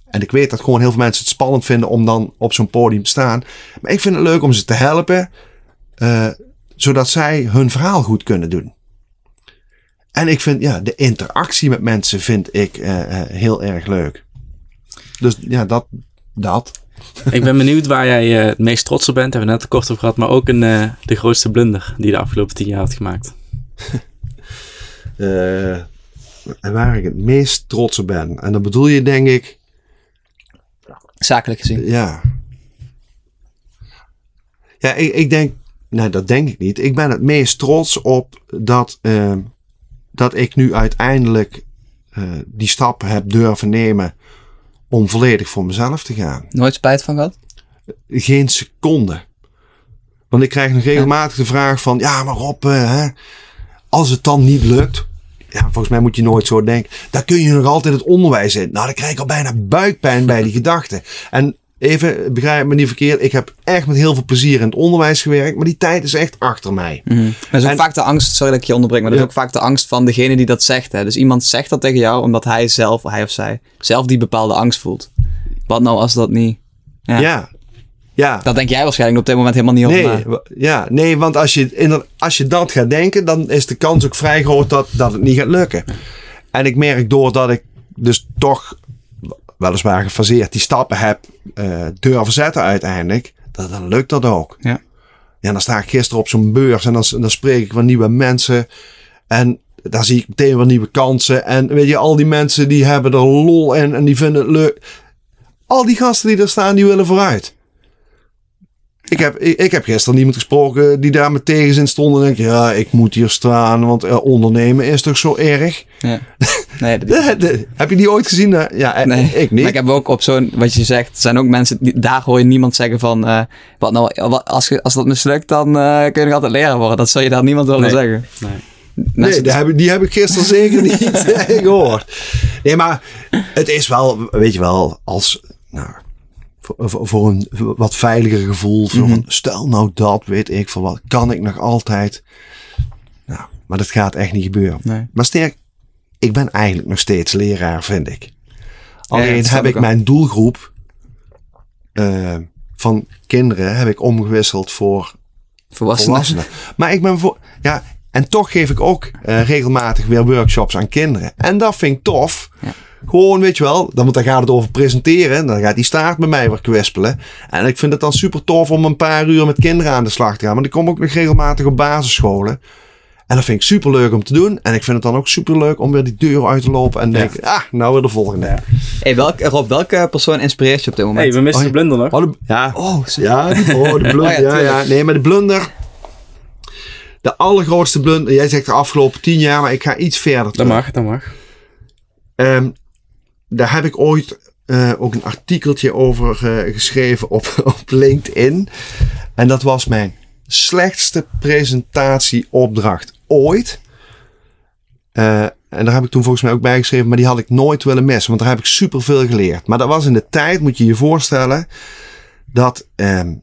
[SPEAKER 4] En ik weet dat gewoon heel veel mensen het spannend vinden om dan op zo'n podium te staan. Maar ik vind het leuk om ze te helpen, eh, zodat zij hun verhaal goed kunnen doen. En ik vind, ja, de interactie met mensen vind ik eh, eh, heel erg leuk. Dus ja, dat. dat.
[SPEAKER 3] Ik ben benieuwd waar jij eh, het meest trots op bent. Hebben we net kort over gehad. Maar ook een, eh, de grootste blunder die je de afgelopen tien jaar had gemaakt.
[SPEAKER 4] Eh, en waar ik het meest trots op ben. En dan bedoel je, denk ik,
[SPEAKER 1] Zakelijk gezien.
[SPEAKER 4] ja. Ja, ik, ik denk, nee, dat denk ik niet. Ik ben het meest trots op dat, eh, dat ik nu uiteindelijk eh, die stap heb durven nemen om volledig voor mezelf te gaan.
[SPEAKER 1] Nooit spijt van gehad?
[SPEAKER 4] geen seconde. Want ik krijg nog regelmatig de vraag van, ja, maar Rob, eh, hè, als het dan niet lukt, ja, volgens mij moet je nooit zo denken, dan kun je nog altijd het onderwijs in. Nou, dan krijg ik al bijna buikpijn bij die gedachte. En even, begrijp me niet verkeerd, ik heb echt met heel veel plezier in het onderwijs gewerkt, maar die tijd is echt achter mij.
[SPEAKER 1] Maar dat is ook
[SPEAKER 4] En-
[SPEAKER 1] vaak de angst, sorry dat ik je onderbreek, maar dat
[SPEAKER 4] Ja.
[SPEAKER 1] is ook vaak de angst van degene die dat zegt. Hè? Dus iemand zegt dat tegen jou omdat hij zelf, hij of zij, zelf die bepaalde angst voelt. Wat nou als dat niet... Ja.
[SPEAKER 4] Ja. Ja.
[SPEAKER 1] Dat denk jij waarschijnlijk op dit moment helemaal niet over
[SPEAKER 4] Nee, wa- ja, nee, want als je, inder- als je dat gaat denken, dan is de kans ook vrij groot dat, dat het niet gaat lukken. En ik merk doordat ik dus toch weliswaar gefaseerd die stappen heb eh, durven zetten uiteindelijk, dat, dan lukt dat ook.
[SPEAKER 1] Ja.
[SPEAKER 4] Ja, dan sta ik gisteren op zo'n beurs en dan, dan spreek ik met nieuwe mensen. En daar zie ik meteen weer nieuwe kansen. En weet je, al die mensen die hebben er lol in en die vinden het leuk. Al die gasten die er staan, die willen vooruit. Ik heb, ik, ik heb gisteren iemand gesproken die daar met tegenzin stond. En denk, ja, ik moet hier staan, want eh, ondernemen is toch zo erg?
[SPEAKER 1] Ja. Nee, dat-
[SPEAKER 4] De- de- heb je die ooit gezien? Eh, Ja, eh,
[SPEAKER 1] nee.
[SPEAKER 4] ik niet.
[SPEAKER 1] Maar ik heb ook op zo'n, wat je zegt, zijn ook mensen, die, daar hoor je niemand zeggen van, eh, wat nou, wat, als, je, als dat mislukt, dan eh, kun je nog altijd leraar worden. Dat zal je daar niemand over
[SPEAKER 3] Nee.
[SPEAKER 1] zeggen.
[SPEAKER 3] Nee.
[SPEAKER 4] Nee,
[SPEAKER 1] Mensen-
[SPEAKER 4] die heb, ik- die heb ik gisteren zeker niet eh, gehoord. Nee, maar het is wel, weet je wel, als, nou, voor, een wat veiliger gevoel.
[SPEAKER 1] Mhm.
[SPEAKER 4] van, stel nou dat, weet ik van wat, kan ik nog altijd. Nou, maar dat gaat echt niet gebeuren.
[SPEAKER 1] Nee.
[SPEAKER 4] Maar sterk, ik ben eigenlijk nog steeds leraar, vind ik. Alleen heb
[SPEAKER 1] ik
[SPEAKER 4] mijn doelgroep eh, van kinderen heb ik omgewisseld voor
[SPEAKER 1] volwassenen.
[SPEAKER 4] volwassenen. Maar ik ben voor. Ja, en toch geef ik ook eh, regelmatig weer workshops aan kinderen. En dat vind ik tof.
[SPEAKER 1] Ja.
[SPEAKER 4] Gewoon, weet je wel, dan, want dan gaat het over presenteren. Dan gaat die staart bij mij weer kwispelen. En ik vind het dan super tof om een paar uur met kinderen aan de slag te gaan. Maar ik kom ook nog regelmatig op basisscholen. En dat vind ik super leuk om te doen. En ik vind het dan ook super leuk om weer die deur uit te lopen. En denk, ah, nou weer de volgende.
[SPEAKER 1] Hey, welk, Rob, welke persoon inspireert je op dit moment?
[SPEAKER 3] hey, we missen
[SPEAKER 4] Oh,
[SPEAKER 3] de blunder nog.
[SPEAKER 4] Oh, de- ja.
[SPEAKER 1] Oh,
[SPEAKER 4] Ja, die- oh, de blunder.
[SPEAKER 1] Oh ja,
[SPEAKER 4] ja, ja. Nee, maar de blunder. De allergrootste blunder. Jij zegt de afgelopen tien jaar, maar ik ga iets verder.
[SPEAKER 3] Dat
[SPEAKER 4] terug.
[SPEAKER 3] mag, dat mag.
[SPEAKER 4] Ehm, daar heb ik ooit eh, ook een artikeltje over eh, geschreven op, op LinkedIn. En dat was mijn slechtste presentatieopdracht ooit. Eh, en daar heb ik toen volgens mij ook bij geschreven, maar die had ik nooit willen missen, want daar heb ik superveel geleerd. Maar dat was in de tijd, moet je je voorstellen, dat ehm,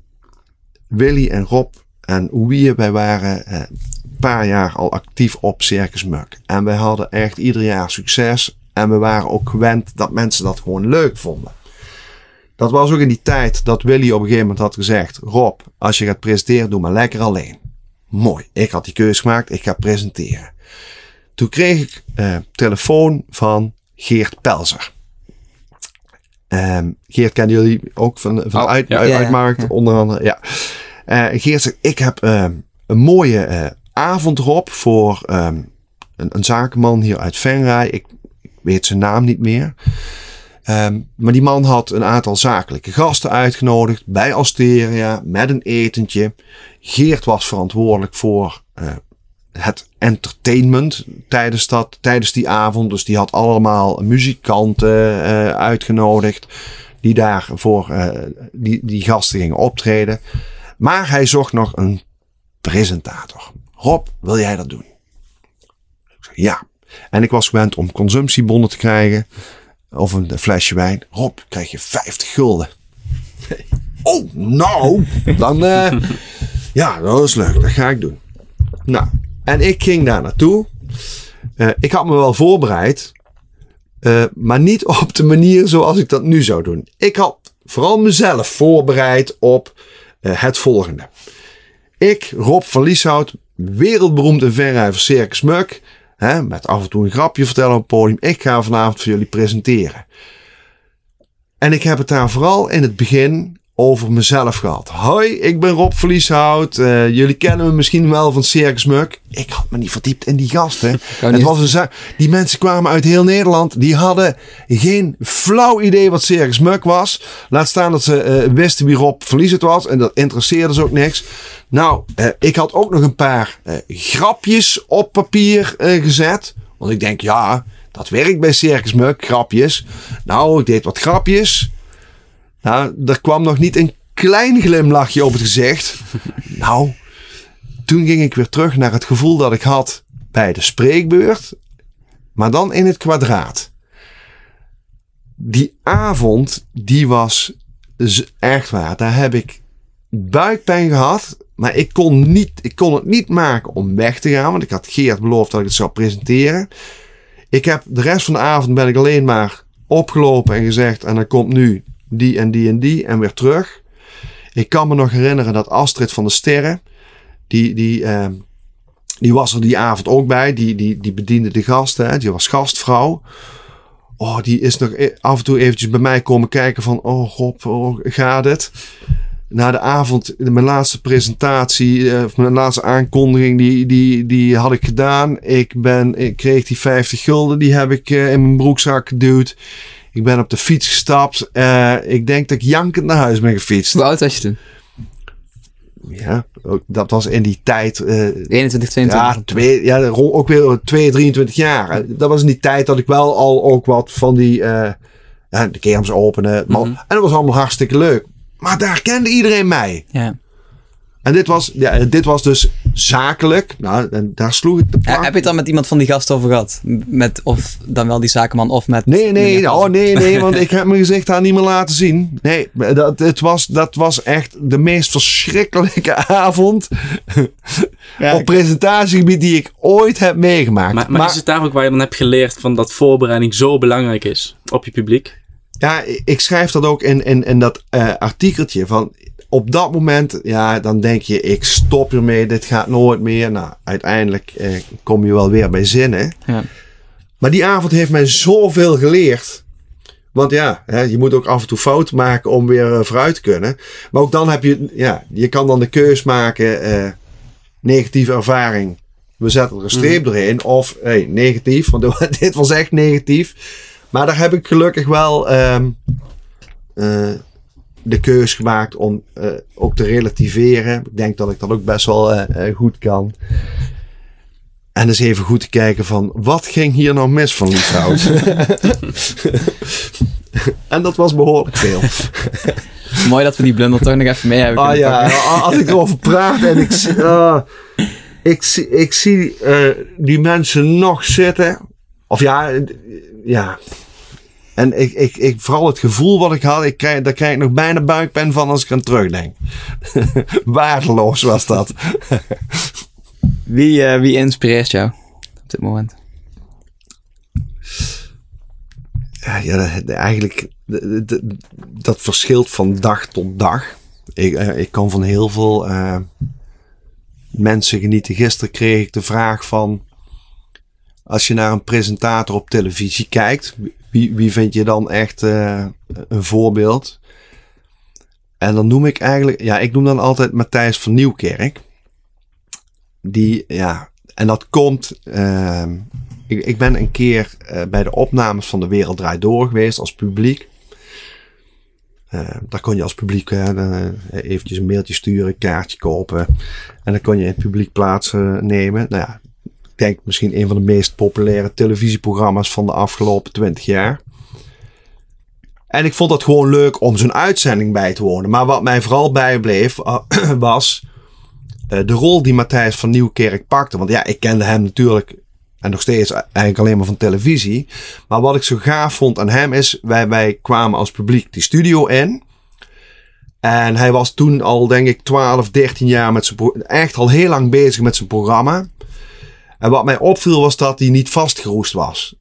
[SPEAKER 4] Willy en Rob en Oewie, wij waren eh, een paar jaar al actief op Circus Muk. En wij hadden echt ieder jaar succes. En we waren ook gewend dat mensen dat gewoon leuk vonden. Dat was ook in die tijd dat Willy op een gegeven moment had gezegd: Rob, als je gaat presenteren, doe maar lekker alleen. Mooi. Ik had die keuze gemaakt, ik ga presenteren. Toen kreeg ik eh, telefoon van Geert Pelzer. Ehm, Geert kennen jullie ook van, van
[SPEAKER 1] Oh,
[SPEAKER 4] uit,
[SPEAKER 3] ja.
[SPEAKER 4] uit,
[SPEAKER 1] Ja, ja.
[SPEAKER 4] Uitmarkt,
[SPEAKER 1] Ja.
[SPEAKER 4] onder andere. Ja. Eh, Geert zegt, ik heb ehm, een mooie eh, avond erop voor ehm, een, een zakenman hier uit Venray. Ik, ik weet zijn naam niet meer. Ehm, maar die man had een aantal zakelijke gasten uitgenodigd bij Asteria met een etentje. Geert was verantwoordelijk voor eh, het entertainment tijdens, dat, tijdens die avond. Dus die had allemaal muzikanten eh, uitgenodigd die daar voor eh, die, die gasten gingen optreden. Maar hij zocht nog een presentator. Rob, wil jij dat doen? Ik ja. En ik was gewend om consumptiebonnen te krijgen. Of een flesje wijn. Rob, krijg je 50 gulden. Oh, nou. Dan, eh, ja, dat is leuk. Dat ga ik doen. Nou, en ik ging daar naartoe. Eh, ik had me wel voorbereid. eh, maar niet op de manier zoals ik dat nu zou doen. Ik had vooral mezelf voorbereid op het volgende. Ik, Rob van Lieshout, wereldberoemd verrijver Circus Muk. Hè, met af en toe een grapje vertellen op het podium. Ik ga vanavond voor jullie presenteren. En ik heb het daar vooral in het begin over mezelf gehad. Hoi, ik ben Rob van Lieshout. Eh, jullie kennen me misschien wel van Circus Muk. Ik had me niet verdiept in die gasten. Het was een die mensen kwamen uit heel Nederland. Die hadden geen flauw idee wat Circus Muk was. Laat staan dat ze eh, wisten wie Rob van Lieshout was. En dat interesseerde ze ook niks. Nou, eh, ik had ook nog een paar grapjes op papier gezet. Want ik denk, ja, dat werkt bij Circus Muk, grapjes. Nou, ik deed wat grapjes. Nou, er kwam nog niet een klein glimlachje op het gezicht. nou, toen ging ik weer terug naar het gevoel dat ik had bij de spreekbeurt. Maar dan in het kwadraat. Die avond, die was echt waar. Daar heb ik buikpijn gehad. Maar ik kon, niet, ik kon het niet maken om weg te gaan. Want ik had Geert beloofd dat ik het zou presenteren. Ik heb de rest van de avond ben ik alleen maar opgelopen en gezegd. En dan komt nu die en die en die en weer terug. Ik kan me nog herinneren dat Astrid van de Sterren. Die, die, eh, die was er die avond ook bij. Die, die, die bediende de gasten. Hè. Die was gastvrouw. Oh, die is nog e- af en toe eventjes bij mij komen kijken van... Oh, Rob, oh, gaat het? Na de avond, mijn laatste presentatie, eh, of mijn laatste aankondiging, die, die, die had ik gedaan. Ik, ben, ik kreeg die 50 gulden, die heb ik eh, in mijn broekzak geduwd. Ik ben op de fiets gestapt. Eh, ik denk dat ik jankend naar huis ben gefietst.
[SPEAKER 1] Hoe oud was je toen?
[SPEAKER 4] Ja, ook- dat was in die tijd... eh,
[SPEAKER 1] 21, 22?
[SPEAKER 4] ja, twee, ja, ook weer 2, 23 jaar. Dat was in die tijd dat ik wel al ook wat van die... eh ja, de kermis openen. maar- En dat was allemaal hartstikke leuk. Maar daar kende iedereen mij.
[SPEAKER 1] ja.
[SPEAKER 4] En dit was, ja, dit was dus zakelijk, nou, en daar sloeg ik de plank.
[SPEAKER 1] Heb je het dan met iemand van die gast over gehad? Met, of dan wel die zakenman of met...
[SPEAKER 4] Nee, nee, oh nee, nee, want ik heb mijn gezicht daar niet meer laten zien. Nee, dat, het was, dat was echt de meest verschrikkelijke avond
[SPEAKER 1] Ja,
[SPEAKER 4] op presentatiegebied die ik ooit heb meegemaakt.
[SPEAKER 3] Maar, maar, is het daar ook waar je dan hebt geleerd van dat voorbereiding zo belangrijk is op je publiek?
[SPEAKER 4] Ja, ik schrijf dat ook in, in, in dat eh, artikeltje. Van op dat moment, ja, dan denk je, ik stop ermee, dit gaat nooit meer. Nou, uiteindelijk eh, kom je wel weer bij zinnen.
[SPEAKER 1] Ja.
[SPEAKER 4] Maar die avond heeft mij zoveel geleerd. Want ja, hè, je moet ook af en toe fouten maken om weer eh, vooruit te kunnen. Maar ook dan heb je, ja, je kan dan de keus maken, eh, negatieve ervaring. We zetten er een streep doorheen. Of, hey, negatief, want dit was echt negatief. Maar daar heb ik gelukkig wel ehm, eh, de keus gemaakt om eh, ook te relativeren. Ik denk dat ik dat ook best wel eh, eh, goed kan. En eens even goed te kijken van, wat ging hier nou mis van Lieshout? en dat was behoorlijk veel.
[SPEAKER 1] Mooi dat we die blunder toch nog even mee hebben
[SPEAKER 4] Ah ja,
[SPEAKER 1] pakken.
[SPEAKER 4] als ik erover praat en ik zie, ah, ik zie, ik zie die mensen nog zitten. Of ja, ja. En ik, ik, ik, vooral het gevoel wat ik had, ik krijg, daar krijg ik nog bijna buikpijn van als ik aan terugdenk. Waardeloos was dat.
[SPEAKER 1] Wie, eh, wie inspireert jou op dit moment?
[SPEAKER 4] Ja, ja dat- eigenlijk, dat verschilt van dag tot dag. Ik, eh, ik kan van heel veel eh, mensen genieten. Gisteren kreeg ik de vraag van, als je naar een presentator op televisie kijkt, wie, wie vind je dan echt eh, een voorbeeld? En dan noem ik eigenlijk, ja, ik noem dan altijd Matthijs van Nieuwkerk. Die, ja, en dat komt, ehm, ik, ik ben een keer eh, bij de opnames van De Wereld Draait Door geweest als publiek. Eh, daar kon je als publiek eh, eventjes een mailtje sturen, een kaartje kopen. En dan kon je in het publiek plaats nemen. Nou ja, denk misschien een van de meest populaire televisieprogramma's van de afgelopen 20 jaar. En ik vond dat gewoon leuk om zo'n uitzending bij te wonen. Maar wat mij vooral bijbleef eh, was eh, de rol die Matthijs van Nieuwkerk pakte. Want ja, ik kende hem natuurlijk en nog steeds eigenlijk alleen maar van televisie. Maar wat ik zo gaaf vond aan hem is, wij, wij kwamen als publiek die studio in. En hij was toen al, denk ik, 12, 13 jaar met zijn echt al heel lang bezig met zijn programma. En wat mij opviel was dat hij niet vastgeroest was.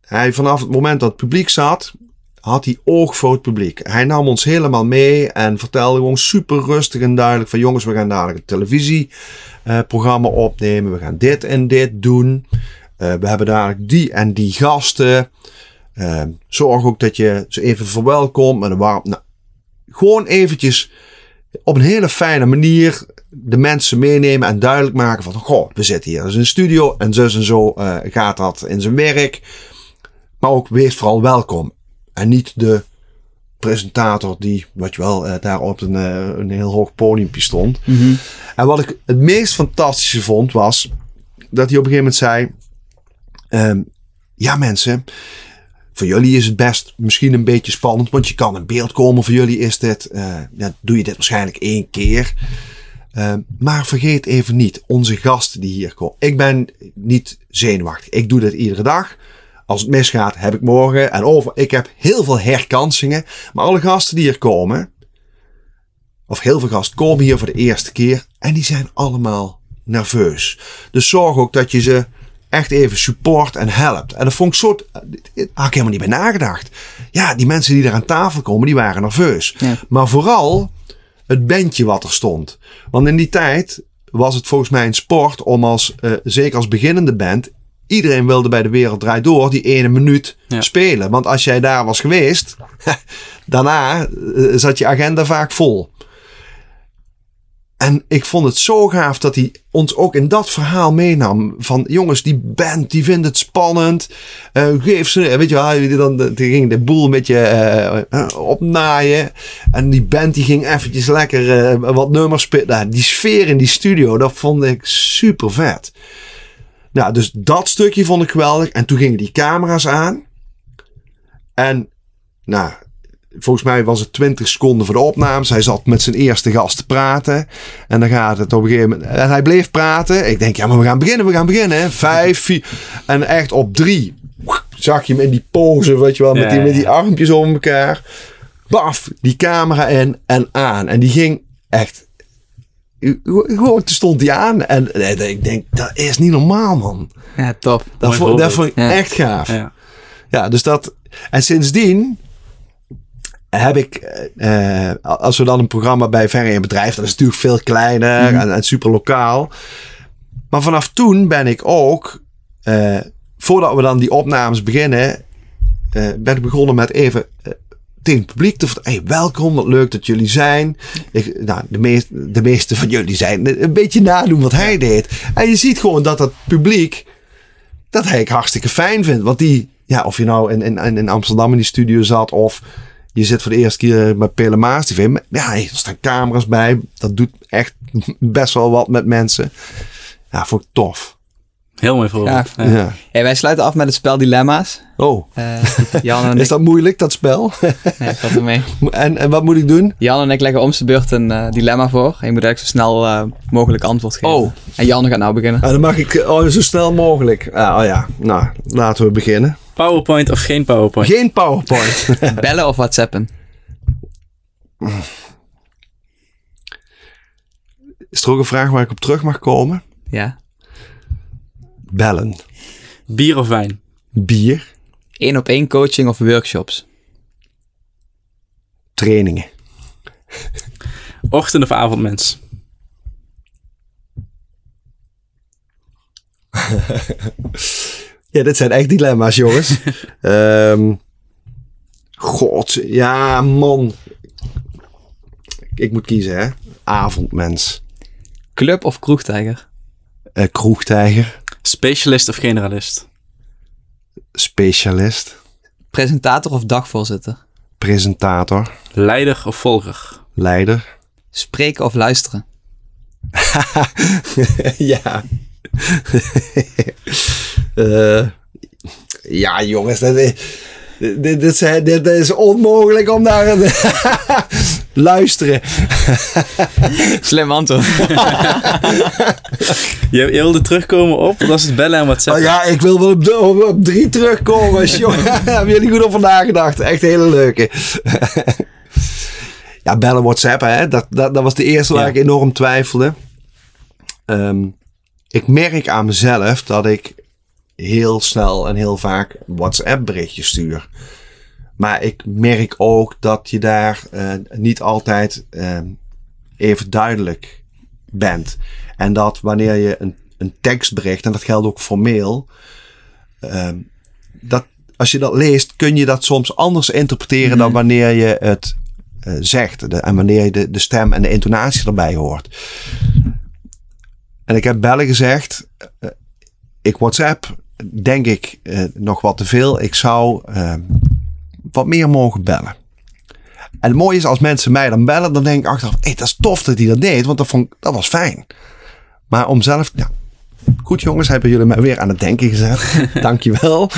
[SPEAKER 4] Hij, vanaf het moment dat het publiek zat, had hij oog voor het publiek. Hij nam ons helemaal mee en vertelde gewoon super rustig en duidelijk van jongens, we gaan dadelijk een televisieprogramma opnemen. We gaan dit en dit doen. Eh, we hebben dadelijk die en die gasten. Eh, zorg ook dat je ze even verwelkomt met een warm... Nou, gewoon eventjes op een hele fijne manier de mensen meenemen en duidelijk maken van... Goh, we zitten hier in een studio en zus en zo eh, gaat dat in zijn werk. Maar ook wees vooral welkom. En niet de presentator die, wat je wel, eh, daar op een, eh, een heel hoog podiumpje stond. En wat ik het meest fantastische vond was dat hij op een gegeven moment zei... ehm, ja mensen, voor jullie is het best misschien een beetje spannend, want je kan in beeld komen. Voor jullie is dit, eh, ja, doe je dit waarschijnlijk één keer. Ehm, maar vergeet even niet, onze gasten die hier komen. Ik ben niet zenuwachtig. Ik doe dit iedere dag. Als het misgaat, heb ik morgen en over. Ik heb heel veel herkansingen. Maar alle gasten die hier komen, of heel veel gasten komen hier voor de eerste keer. En die zijn allemaal nerveus. Dus zorg ook dat je ze echt even support en helpt. En dat vond ik zo... Daar had ik helemaal niet bij nagedacht. Ja, die mensen die daar aan tafel komen, die waren nerveus.
[SPEAKER 1] Ja.
[SPEAKER 4] Maar vooral het bandje wat er stond. Want in die tijd was het volgens mij een sport om als, eh, zeker als beginnende band... Iedereen wilde bij de wereld draait door die ene minuut
[SPEAKER 3] Ja.
[SPEAKER 4] spelen. Want als jij daar was geweest, daarna eh, zat je agenda vaak vol. En ik vond het zo gaaf dat hij ons ook in dat verhaal meenam. Van jongens, die band, die vindt het spannend. Eh, geef ze, weet je wel, dan, ging de boel een beetje eh, eh, opnaaien. En die band die ging eventjes lekker wat nummers spelen. Nou, die sfeer in die studio, dat vond ik super vet. Nou, dus dat stukje vond ik geweldig. En toen gingen die camera's aan. En, nou, volgens mij was het 20 seconden voor de opnames. Hij zat met zijn eerste gast te praten. En dan gaat het op een gegeven moment. En hij bleef praten. Ik denk, ja, maar we gaan beginnen, we gaan beginnen. Vijf, vier. En echt op drie zag je hem in die pose, weet je wel, met, die, met die armpjes om elkaar. Baf, die camera in en aan. En die ging echt. Gewoon, toen stond die aan. En ik denk, dat is niet normaal, man.
[SPEAKER 1] Ja, top.
[SPEAKER 4] Dat, vond, dat vond ik
[SPEAKER 1] Ja.
[SPEAKER 4] echt gaaf.
[SPEAKER 3] Ja.
[SPEAKER 4] Ja, dus dat. En sindsdien heb ik, eh, als we dan een programma bij Verre in Bedrijf, dat is natuurlijk veel kleiner en, en super lokaal. Maar vanaf toen ben ik ook, eh, voordat we dan die opnames beginnen, eh, ben ik begonnen met even eh, tegen het publiek te vertellen: hey, welkom, wat leuk dat jullie zijn. Ik, nou, de, meest, de meeste van jullie zijn een beetje nadoen wat hij deed. En je ziet gewoon dat het publiek dat hij ik hartstikke fijn vindt. Want die, ja, of je nou in, in, in Amsterdam in die studio zat of je zit voor de eerste keer bij Pele Maas TV. Ja, er staan camera's bij. Dat doet echt best wel wat met mensen. Ja, vond ik tof.
[SPEAKER 3] Heel mooi voorbeeld.
[SPEAKER 1] Gaaf.
[SPEAKER 3] Ja.
[SPEAKER 4] Ja.
[SPEAKER 1] Hey, wij sluiten af met het spel Dilemma's.
[SPEAKER 4] Oh,
[SPEAKER 1] Eh, Jan en ik...
[SPEAKER 4] is dat moeilijk, dat spel?
[SPEAKER 1] Nee, valt er mee.
[SPEAKER 4] en, en wat moet ik doen?
[SPEAKER 1] Jan en ik leggen om zijn beurt een eh, dilemma voor. En je moet eigenlijk zo snel eh, mogelijk antwoord geven.
[SPEAKER 4] Oh.
[SPEAKER 1] En Jan gaat nou beginnen.
[SPEAKER 4] Ah, dan mag ik oh, zo snel mogelijk. Ah, oh ja, nou, laten we beginnen.
[SPEAKER 3] PowerPoint of geen PowerPoint?
[SPEAKER 4] Geen PowerPoint.
[SPEAKER 1] Bellen of whatsappen?
[SPEAKER 4] is er ook een vraag waar ik op terug mag komen?
[SPEAKER 1] Ja.
[SPEAKER 4] Bellen.
[SPEAKER 3] Bier of wijn?
[SPEAKER 4] Bier.
[SPEAKER 1] Eén op één coaching of workshops?
[SPEAKER 4] Trainingen.
[SPEAKER 3] Ochtend- of avondmens?
[SPEAKER 4] Ja, dit zijn echt dilemma's, jongens. Ehm God, ja, man. Ik moet kiezen, hè. Avondmens.
[SPEAKER 1] Club of kroegtijger?
[SPEAKER 4] Eh, kroegtijger.
[SPEAKER 3] Specialist of generalist?
[SPEAKER 4] Specialist.
[SPEAKER 1] Presentator of dagvoorzitter?
[SPEAKER 4] Presentator.
[SPEAKER 3] Leider of volger?
[SPEAKER 4] Leider.
[SPEAKER 1] Spreken of luisteren?
[SPEAKER 4] ja. Eh, ja, jongens. Dat is, dit, dit, zijn- dit is onmogelijk om een... Luisteren.
[SPEAKER 1] Slim antwoord.
[SPEAKER 3] Je, je wilde terugkomen op, dat is het bellen en WhatsApp.
[SPEAKER 4] Oh ja, ik wil wel op, op, op drie terugkomen. Jongen, hebben jullie goed over nagedacht? Echt een hele leuke. ja, bellen WhatsApp, hè? Dat, dat, dat was de eerste waar
[SPEAKER 3] Ja.
[SPEAKER 4] ik enorm twijfelde. Ehm, ik merk aan mezelf dat ik heel snel en heel vaak WhatsApp berichtjes stuur. Maar ik merk ook dat je daar eh, niet altijd ehm, even duidelijk bent. En dat wanneer je een, een tekstbericht, en dat geldt ook voor mail, ehm, dat als je dat leest, kun je dat soms anders interpreteren dan wanneer je het eh, zegt. De- en wanneer je de, de stem en de intonatie erbij hoort. En ik heb bellen gezegd, eh, ik WhatsApp, denk ik eh, nog wat te veel. Ik zou wat meer mogen bellen. En het mooie is, als mensen mij dan bellen, dan denk ik achteraf, hé, dat is tof dat hij dat deed, want dat, vond, dat was fijn. Maar om zelf, ja, goed jongens, hebben jullie mij weer aan het denken gezet. Dankjewel.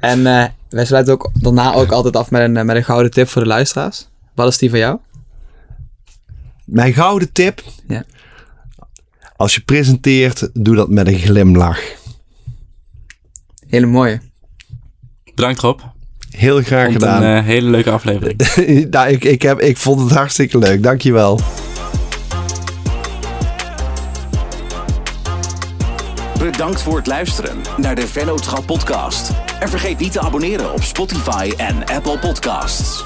[SPEAKER 1] En eh, wij sluiten ook daarna ook altijd af met een, eh, met een gouden tip voor de luisteraars. Wat is die van jou?
[SPEAKER 4] Mijn gouden tip,
[SPEAKER 1] Ja.
[SPEAKER 4] als je presenteert, doe dat met een glimlach.
[SPEAKER 1] Hele mooie.
[SPEAKER 3] Bedankt Rob.
[SPEAKER 4] Heel graag
[SPEAKER 3] Vond
[SPEAKER 4] gedaan.
[SPEAKER 3] een eh, hele leuke aflevering.
[SPEAKER 4] nou, ik, ik, heb, ik vond het hartstikke leuk. Dankjewel.
[SPEAKER 2] Bedankt voor het luisteren naar de Vennootschap podcast. En vergeet niet te abonneren op Spotify en Apple Podcasts.